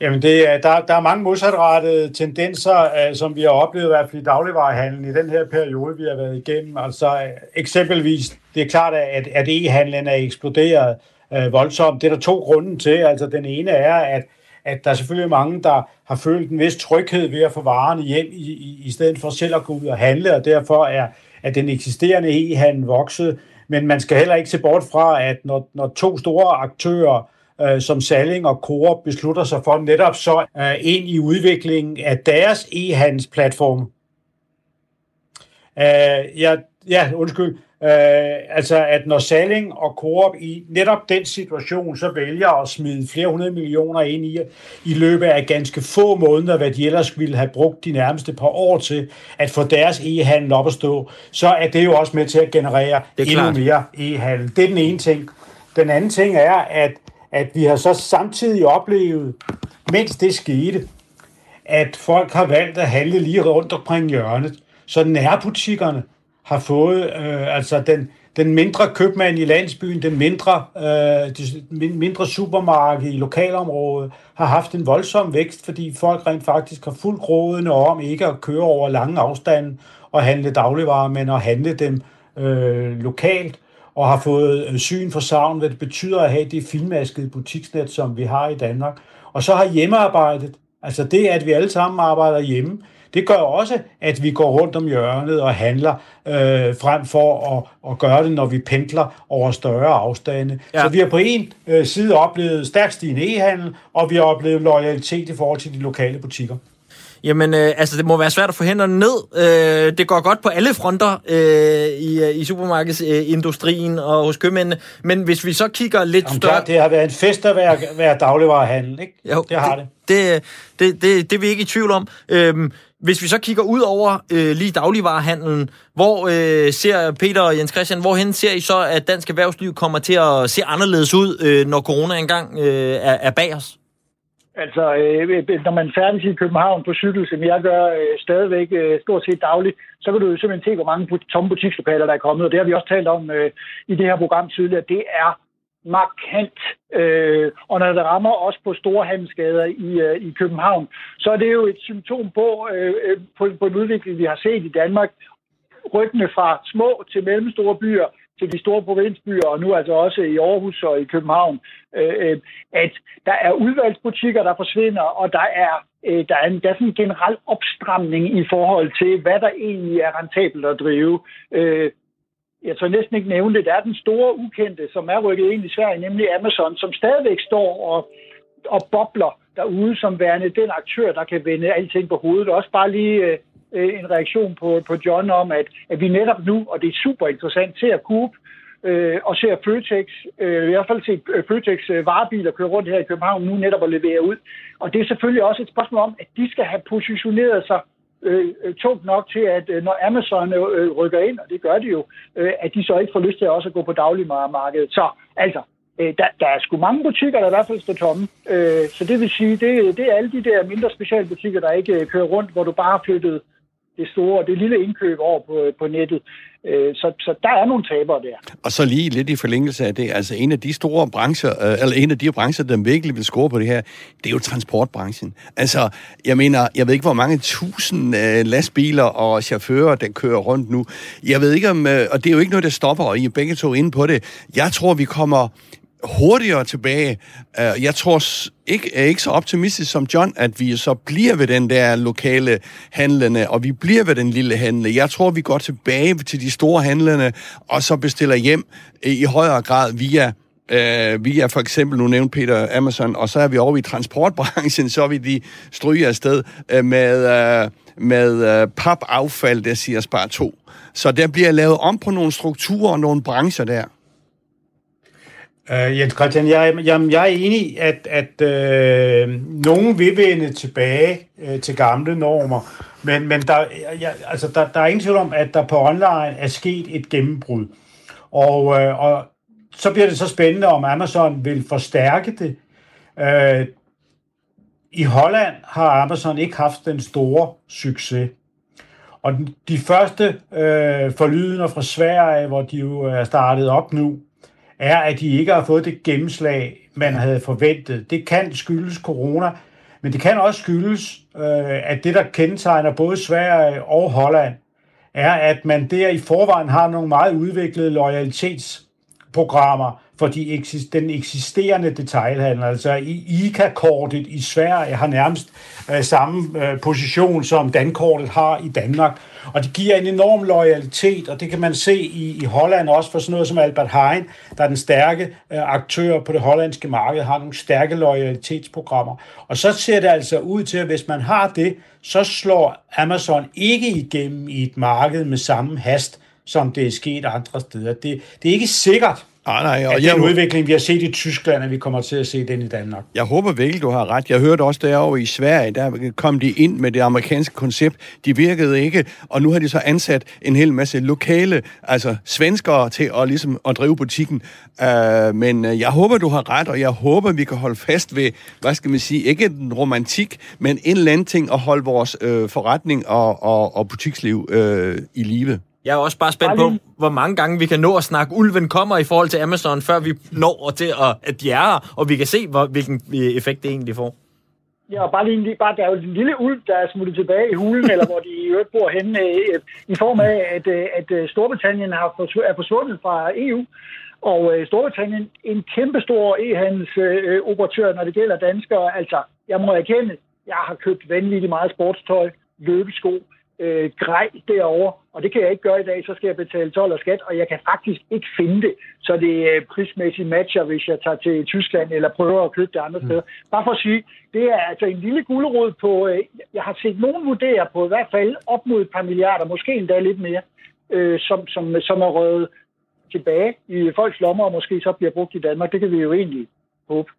Jamen, det er, der, der er mange modsatrettede tendenser, uh, som vi har oplevet i hvert fald i dagligvarehandlen i den her periode, vi har været igennem. Altså eksempelvis, det er klart, at, at e-handlen er eksploderet uh, voldsomt. Det er der to grunde til. Altså den ene er, at, at der er selvfølgelig mange, der har følt en vis tryghed ved at få varerne hjem, i, i, i stedet for selv at gå ud og handle, og derfor er, at den eksisterende e-handel vokset. Men man skal heller ikke se bort fra, at når, når to store aktører øh, som Salling og Coop beslutter sig for netop så øh, ind i udviklingen af deres e-handelsplatform. Øh, ja, ja, undskyld. Øh, altså, at når Salling og Coop i netop den situation, så vælger at smide flere hundrede millioner ind i, i løbet af ganske få måneder, hvad de ellers ville have brugt de nærmeste par år til, at få deres e-handel op at stå, så er det jo også med til at generere endnu mere e-handel. Det er den ene ting. Den anden ting er, at at vi har så samtidig oplevet, mens det skete, at folk har valgt at handle lige rundt omkring hjørnet. Så nærbutikkerne har fået, øh, altså den, den mindre købmand i landsbyen, den mindre, øh, det mindre supermarked i lokalområdet, har haft en voldsom vækst, fordi folk rent faktisk har fuldt rådende om ikke at køre over lange afstande og handle dagligvarer, men at handle dem øh, lokalt og har fået øh, syn for savn, hvad det betyder at have det finmaskede butiksnet, som vi har i Danmark. Og så har hjemmearbejdet, altså det, at vi alle sammen arbejder hjemme, det gør også, at vi går rundt om hjørnet og handler øh, frem for at, at gøre det, når vi pendler over større afstande. Ja. Så vi har på en øh, side oplevet stærkt stigende e-handel, og vi har oplevet loyalitet i forhold til de lokale butikker. Jamen, øh, altså, det må være svært at få hænderne ned. Øh, det går godt på alle fronter øh, i, øh, i supermarkedsindustrien og hos købmændene. Men hvis vi så kigger lidt Jamen, større... Klar, det har været en fest at være, være dagligvarehandel, ikke? Jo, det har det. Det, det, det, det er vi ikke i tvivl om. Øh, hvis vi så kigger ud over øh, lige dagligvarehandlen, hvor øh, ser Peter og Jens Christian, hvorhen ser I så, at dansk erhvervsliv kommer til at se anderledes ud, øh, når corona engang øh, er, er bag os? Altså, øh, når man færdes i København på cykel, som jeg gør øh, stadigvæk øh, stort set dagligt, så kan du jo simpelthen se, hvor mange tomme butikslokaler, der er kommet. Og det har vi også talt om øh, i det her program tidligere. Det er markant. Øh, og når det rammer også på store handelsgader i, øh, i København, så er det jo et symptom på, øh, øh på, på en udvikling, vi har set i Danmark, ryggende fra små til mellemstore byer, til de store provinsbyer, og nu altså også i Aarhus og i København, øh, øh, at der er udvalgsbutikker, der forsvinder, og der er, øh, der, er en, der er sådan en generel opstramning i forhold til, hvad der egentlig er rentabelt at drive. Øh, jeg tror næsten ikke nævne det. Der er den store ukendte, som er rykket ind i Sverige, nemlig Amazon, som stadigvæk står og, og bobler derude som værende den aktør, der kan vende alting på hovedet. Også bare lige øh, øh, en reaktion på, på John om, at, at vi netop nu, og det er super interessant, ser Coop øh, og ser Føtex, øh, i hvert fald se øh, Føtex øh, varebiler køre rundt her i København nu netop at levere ud. Og det er selvfølgelig også et spørgsmål om, at de skal have positioneret sig Øh, øh, tungt nok til, at øh, når Amazon øh, øh, rykker ind, og det gør de jo, øh, at de så ikke får lyst til også at gå på dagligmarkedet. Så altså, øh, der, der er sgu mange butikker, der i hvert fald står tomme. Øh, så det vil sige, det, det er alle de der mindre specialbutikker, der ikke øh, kører rundt, hvor du bare har flyttet det store, og det lille indkøb over på, på nettet. Øh, så, så der er nogle tabere der. Og så lige lidt i forlængelse af det, altså en af de store brancher, øh, eller en af de brancher, der virkelig vil score på det her, det er jo transportbranchen. Altså, jeg mener, jeg ved ikke, hvor mange tusind øh, lastbiler og chauffører, der kører rundt nu. Jeg ved ikke om, og det er jo ikke noget, der stopper, og I er begge to inde på det. Jeg tror, vi kommer hurtigere tilbage. Øh, jeg tror ikke, er ikke så optimistisk som John, at vi så bliver ved den der lokale handlende, og vi bliver ved den lille handle. Jeg tror, vi går tilbage til de store handlende, og så bestiller hjem i højere grad via Uh, via for eksempel, nu nævnte Peter Amazon, og så er vi over i transportbranchen, så er vi de stryger afsted uh, med, uh, med uh, papaffald, der siger spar to. Så der bliver lavet om på nogle strukturer og nogle brancher der. Uh, Jens Christian, jeg, jeg, jeg er enig i, at, at uh, nogen vil vende tilbage uh, til gamle normer, men, men der, jeg, altså, der, der er ingen tvivl om, at der på online er sket et gennembrud. Og, uh, og så bliver det så spændende, om Amazon vil forstærke det. Uh, I Holland har Amazon ikke haft den store succes. Og de første øh, forlydende fra Sverige, hvor de jo er startet op nu, er, at de ikke har fået det gennemslag, man havde forventet. Det kan skyldes corona, Men det kan også skyldes, øh, at det, der kendetegner både Sverige og Holland, er, at man der i forvejen har nogle meget udviklede loyalitetsprogrammer for de, den eksisterende detailhandel. Altså ICA-kortet i Sverige har nærmest øh, samme øh, position, som Dankortet har i Danmark. Og det giver en enorm loyalitet, og det kan man se i, i Holland også for sådan noget som Albert Heijn, der er den stærke øh, aktør på det hollandske marked, har nogle stærke loyalitetsprogrammer. Og så ser det altså ud til, at hvis man har det, så slår Amazon ikke igennem i et marked med samme hast, som det er sket andre steder. Det, det er ikke sikkert, Nej, nej, og den jeg, udvikling, vi har set i Tyskland, at vi kommer til at se den i Danmark. Jeg håber virkelig, du har ret. Jeg hørte også derovre i Sverige, der kom de ind med det amerikanske koncept. De virkede ikke, og nu har de så ansat en hel masse lokale, altså svenskere til at, ligesom, at drive butikken. Uh, men uh, jeg håber, du har ret, og jeg håber, vi kan holde fast ved, hvad skal man sige, ikke en romantik, men en eller anden ting at holde vores uh, forretning og, og, og butiksliv uh, i live. Jeg er også bare spændt på, hvor mange gange vi kan nå at snakke, ulven kommer i forhold til Amazon, før vi når til, at, at de er her, og vi kan se, hvor, hvilken effekt det egentlig får. Ja, og bare lige, bare, der er jo en lille ulv, der er smuttet tilbage i hulen, eller hvor de i øvrigt bor henne, øh, i form af, at, øh, at øh, Storbritannien har forsv- er forsvundet fra EU. Og Storbritannien, en kæmpestor e-handelsoperatør, når det gælder danskere. Altså, jeg må erkende, jeg har købt vanvittigt meget sportstøj, løbesko, øh, grej derovre, og det kan jeg ikke gøre i dag, så skal jeg betale 12 og skat, og jeg kan faktisk ikke finde det, så det er prismæssigt matcher, hvis jeg tager til Tyskland eller prøver at købe det andre mm. steder. Bare for at sige, det er altså en lille gulerod på, øh, jeg har set nogen vurdere på i hvert fald op mod et par milliarder, måske endda lidt mere, øh, som, som, som er røget tilbage i folks lommer, og måske så bliver brugt i Danmark. Det kan vi jo egentlig håbe.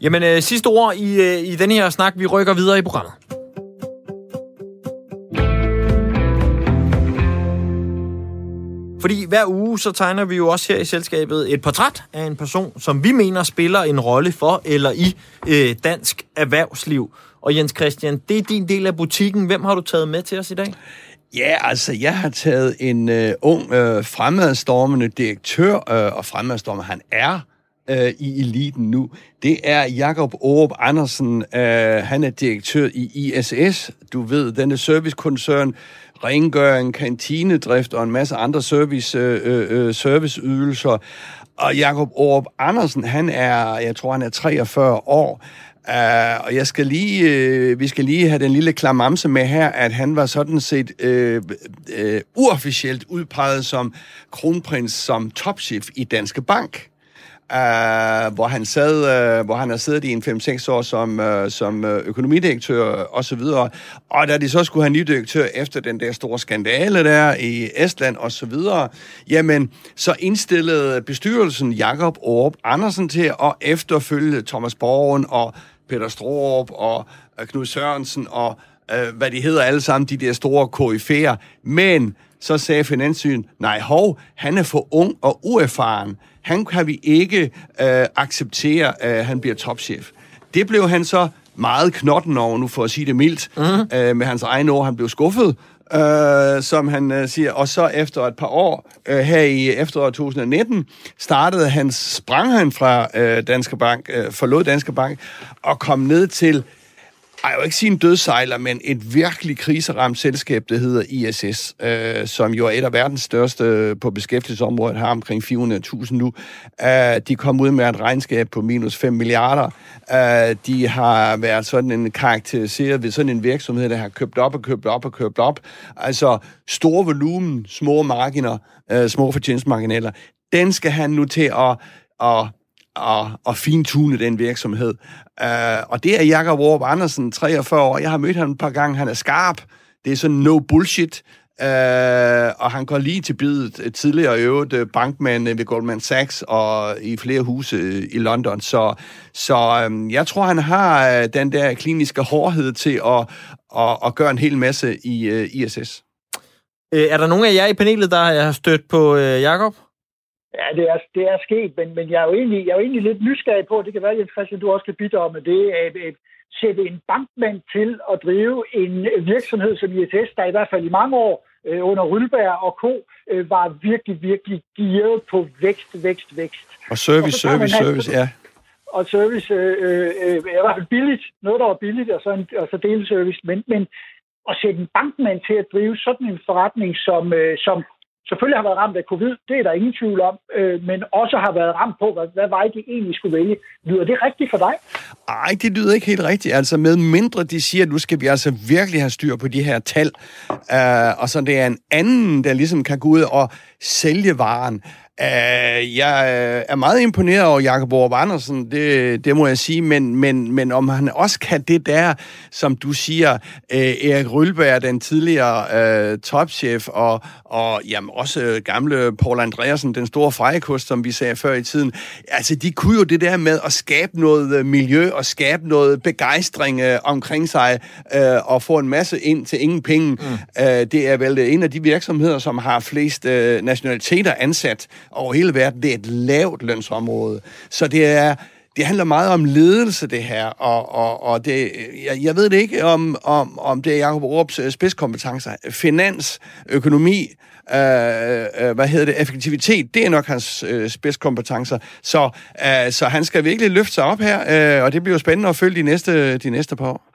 Jamen, øh, sidste ord i, øh, i den her snak. Vi rykker videre i programmet. Fordi hver uge, så tegner vi jo også her i selskabet et portræt af en person, som vi mener spiller en rolle for eller i øh, dansk erhvervsliv. Og Jens Christian, det er din del af butikken. Hvem har du taget med til os i dag? Ja, altså, jeg har taget en øh, ung, øh, fremadstormende direktør, øh, og fremadstormende han er øh, i eliten nu. Det er Jakob Aarup Andersen. Øh, han er direktør i ISS. Du ved, denne servicekoncern, rengøring, kantinedrift og en masse andre service, øh, øh, øh serviceydelser. Og Jakob Aarup Andersen, han er, jeg tror, han er 43 år. Uh, og jeg skal lige, uh, vi skal lige have den lille klamamse med her, at han var sådan set uh, uh, uofficielt udpeget som kronprins som topchef i Danske Bank uh, hvor han sad, uh, hvor han har siddet i en 5-6 år som, uh, som økonomidirektør og så videre. Og da de så skulle have ny direktør efter den der store skandale der i Estland og så videre, jamen, så indstillede bestyrelsen Jakob Aarup Andersen til at efterfølge Thomas Borgen og Peter Stroop og Knud Sørensen og øh, hvad de hedder alle sammen, de der store koryfærer. Men så sagde finanssyn, nej hov, han er for ung og uerfaren han kan vi ikke øh, acceptere, at han bliver topchef. Det blev han så meget knotten over, nu for at sige det mildt, mm. øh, med hans egen ord. Han blev skuffet, øh, som han øh, siger. Og så efter et par år, øh, her i efteråret 2019, startede han, sprang han fra øh, Danske Bank, øh, forlod Danske Bank, og kom ned til jeg vil ikke sige en dødsejler, men et virkelig kriseramt selskab, der hedder ISS, øh, som jo er et af verdens største øh, på beskæftigelsesområdet, har omkring 400.000 nu. Øh, de kom ud med et regnskab på minus 5 milliarder. Øh, de har været sådan en karakteriseret ved sådan en virksomhed, der har købt op og købt op og købt op. Altså store volumen, små marginer, øh, små fortjenestmarginaler. Den skal han nu til at, at og, og fintune den virksomhed. Uh, og det er Jakob Aarup Andersen, 43 år. Jeg har mødt ham et par gange. Han er skarp. Det er sådan no bullshit. Uh, og han går lige til bidet tidligere øvet øh, bankmand øh, ved Goldman Sachs og i flere huse øh, i London. Så, så um, jeg tror, han har uh, den der kliniske hårdhed til at, at, at gøre en hel masse i uh, ISS. Er der nogen af jer i panelet, der har stødt på uh, Jakob? Ja, det er, det er sket, men, men jeg, er jo egentlig, jeg er jo egentlig lidt nysgerrig på, det kan være, Jens Christian, du også kan bidrage med det, at, at sætte en bankmand til at drive en virksomhed som ISS, der i hvert fald i mange år øh, under Rylberg og Co. Øh, var virkelig, virkelig gearet på vækst, vækst, vækst. Og service, og service, service, ja. og service, øh, øh, i hvert fald billigt, noget, der var billigt, og så, en, og så delservice, men, men at sætte en bankmand til at drive sådan en forretning, som, øh, som selvfølgelig har været ramt af covid, det er der ingen tvivl om, øh, men også har været ramt på, hvad, hvad vej de egentlig skulle vælge. Lyder det rigtigt for dig? Nej, det lyder ikke helt rigtigt. Altså med mindre de siger, at nu skal vi altså virkelig have styr på de her tal, øh, og så det er en anden, der ligesom kan gå ud og sælge varen. Uh, jeg er meget imponeret over Jakob Orup Andersen, det, det må jeg sige, men, men, men om han også kan det der, som du siger, uh, Erik Rølberg, den tidligere uh, topchef, og, og jamen, også gamle Paul Andreasen, den store fejekust, som vi sagde før i tiden, altså de kunne jo det der med at skabe noget miljø og skabe noget begejstring uh, omkring sig uh, og få en masse ind til ingen penge. Mm. Uh, det er vel en af de virksomheder, som har flest uh, nationaliteter ansat over hele verden. Det er et lavt lønsområde. Så det er det handler meget om ledelse, det her, og, og, og det, jeg, jeg ved det ikke, om, om, om det er Jacob Rups øh, spidskompetencer. Finans, økonomi, øh, øh, hvad hedder det, effektivitet, det er nok hans øh, spidskompetencer. Så, øh, så han skal virkelig løfte sig op her, øh, og det bliver spændende at følge de næste, de næste par år.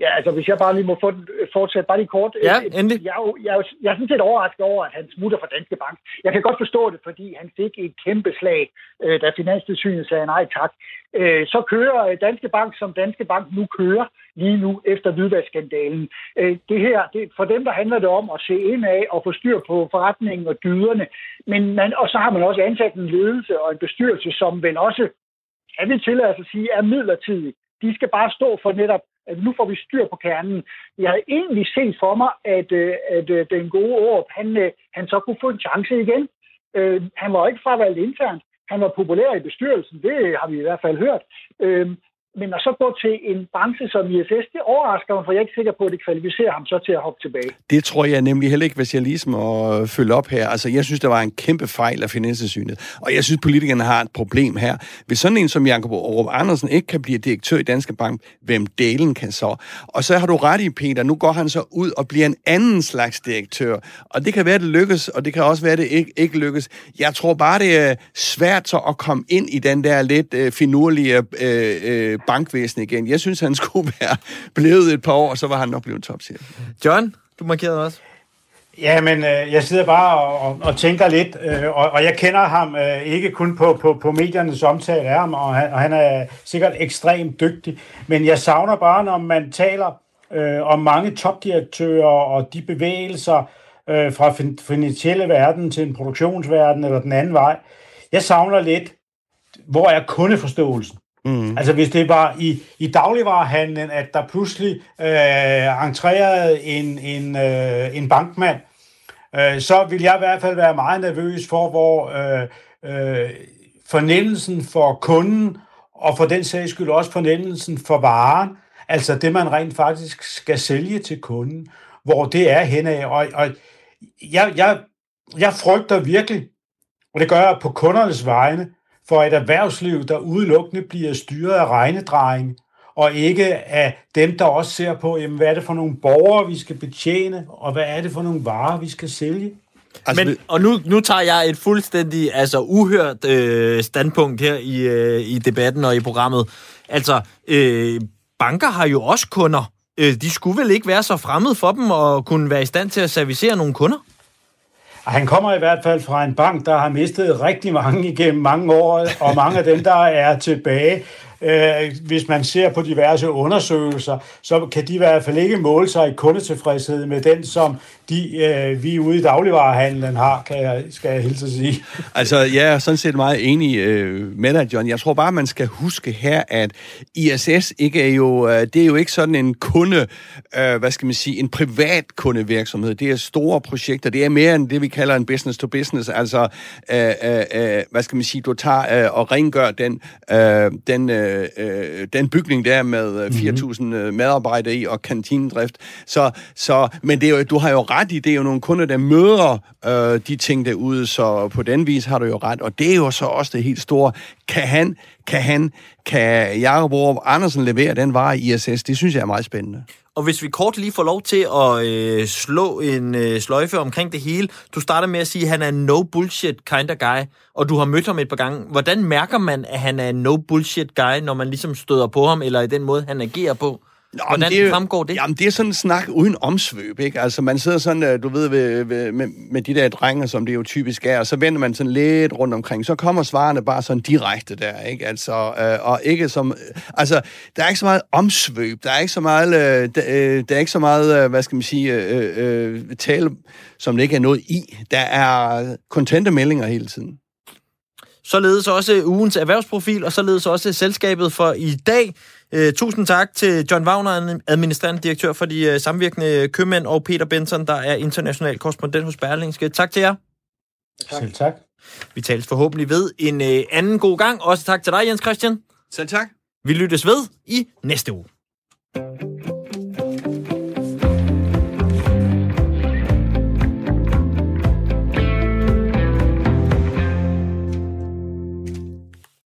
Ja, altså hvis jeg bare lige må få den, fortsætte, bare lige kort. Ja, Øh, endelig. Jeg, er jeg, jeg er sådan set overrasket over, at han smutter fra Danske Bank. Jeg kan godt forstå det, fordi han fik et kæmpe slag, øh, da Finanstilsynet sagde nej tak. Øh, Så kører øh, Danske Bank, som Danske Bank nu kører lige nu efter hvidvaskskandalen. Øh, Det her, det, for dem der handler det om at se ind af og få styr på forretningen og dyderne. Men man, og så har man også ansat en ledelse og en bestyrelse, som vel også, kan vi tillade os at sige, er midlertidig. De skal bare stå for netop at nu får vi styr på kernen. Jeg havde egentlig set for mig, at, øh, at øh, den gode Aarup, han, øh, han så kunne få en chance igen. Han var ikke fravalgt internt. Han var populær i bestyrelsen, det har vi i hvert fald hørt. Men at så gå til en branche som ISS, det overrasker mig, for jeg er ikke sikker på, at det kvalificerer ham så til at hoppe tilbage. Det tror jeg nemlig heller ikke, hvis jeg lige at følge op her. Altså, jeg synes, der var en kæmpe fejl af Finanssynet. Og jeg synes, politikerne har et problem her. Hvis sådan en som Jakob Aarup Andersen ikke kan blive direktør i Danske Bank, hvem delen kan så? Og så har du ret i, Peter. Nu går han så ud og bliver en anden slags direktør. Og det kan være, det lykkes, og det kan også være, det ikke, ikke lykkes. Jeg tror bare, det er svært så at komme ind i den der lidt øh, finurlige øh, øh, bankvæsen igen. Jeg synes, han *laughs* skulle være blevet et par år, og så var han nok blevet topchef. John, du markerede også. Ja, men øh, jeg sidder bare og, og, og tænker lidt, øh, og, og jeg kender ham øh, ikke kun på, på, på mediernes omtale af ham, og han, og han er sikkert ekstremt dygtig, men jeg savner bare, når man taler øh, om mange topdirektører og de bevægelser øh, fra fin- finansielle verden til en produktionsverden eller den anden vej. Jeg savner lidt, hvor er kundeforståelsen? Mm. Altså hvis det var i, i dagligvarehandlen, at der pludselig øh, entrerede en, en, øh, en bankmand, øh, så vil jeg i hvert fald være meget nervøs for, hvor øh, øh, fornemmelsen for kunden, og for den sags skyld også fornemmelsen for varen, altså det man rent faktisk skal sælge til kunden, hvor det er henad. Og, og jeg, jeg, jeg frygter virkelig, og det gør jeg på kundernes vegne, for et erhvervsliv, der udelukkende bliver styret af regnedrejning, og ikke af dem, der også ser på, jamen, hvad er det for nogle borgere, vi skal betjene, og hvad er det for nogle varer, vi skal sælge. Altså, Men, og nu, nu tager jeg et fuldstændig altså, uhørt øh, standpunkt her i, øh, i debatten og i programmet. Altså, øh, banker har jo også kunder. Øh, de skulle vel ikke være så fremmede for dem og kunne være i stand til at servicere nogle kunder? Han kommer i hvert fald fra en bank, der har mistet rigtig mange igennem mange år, og mange af dem, der er tilbage, Øh, hvis man ser på diverse undersøgelser, så kan de i hvert fald ikke måle sig i kundetilfredshed med den, som de, øh, vi ude i dagligvarehandlen har, kan jeg, skal jeg hilse at sige. *laughs* Altså, jeg er sådan set meget enig øh, med dig, John. Jeg tror bare, man skal huske her, at ISS ikke er jo, øh, det er jo ikke sådan en kunde, øh, hvad skal man sige, en privat kundevirksomhed. Det er store projekter. Det er mere end det, vi kalder en business to business. Altså, øh, øh, øh hvad skal man sige, du tager øh, og rengør den, øh, den, øh, øh, den bygning der med øh, 4.000 mm-hmm. medarbejdere i og kantinedrift. Så, så, men det er jo, du har jo ret i, det er jo nogle kunder, der møder øh, de ting derude, så på den vis har du jo ret. Og det er jo så også det helt store kan han, kan han, kan Jacob Aarup Andersen levere den vare i ISS? Det synes jeg er meget spændende. Og hvis vi kort lige får lov til at øh, slå en øh, sløjfe omkring det hele. Du starter med at sige, at han er en no bullshit kind of guy, og du har mødt ham et par gange. Hvordan mærker man, at han er en no bullshit guy, når man ligesom støder på ham, eller i den måde, han agerer på? Nå, Hvordan det fremgår det? Jamen, det er sådan en snak uden omsvøb, ikke? Altså, man sidder sådan, øh, du ved, ved, ved, med, med de der drenge, som det jo typisk er, og så vender man sådan lidt rundt omkring. Så kommer svarene bare sådan direkte der, ikke? Altså, øh, og ikke som... Øh, altså, der er ikke så meget omsvøb, der er ikke så meget, øh, der, øh, der er ikke så meget, øh, hvad skal man sige, øh, øh, tale, som det ikke er noget i. Der er kontente meldinger hele tiden. Således også ugens erhvervsprofil, og således også selskabet for i dag. Uh, tusind tak til John Wagner, administrerende direktør for de uh, samvirkende købmænd, og Peter Benson, der er international korrespondent hos Berlingske. Tak til jer. Tak. Selv tak. Vi tales forhåbentlig ved en uh, anden god gang. Også tak til dig, Jens Christian. Selv tak. Vi lyttes ved i næste uge.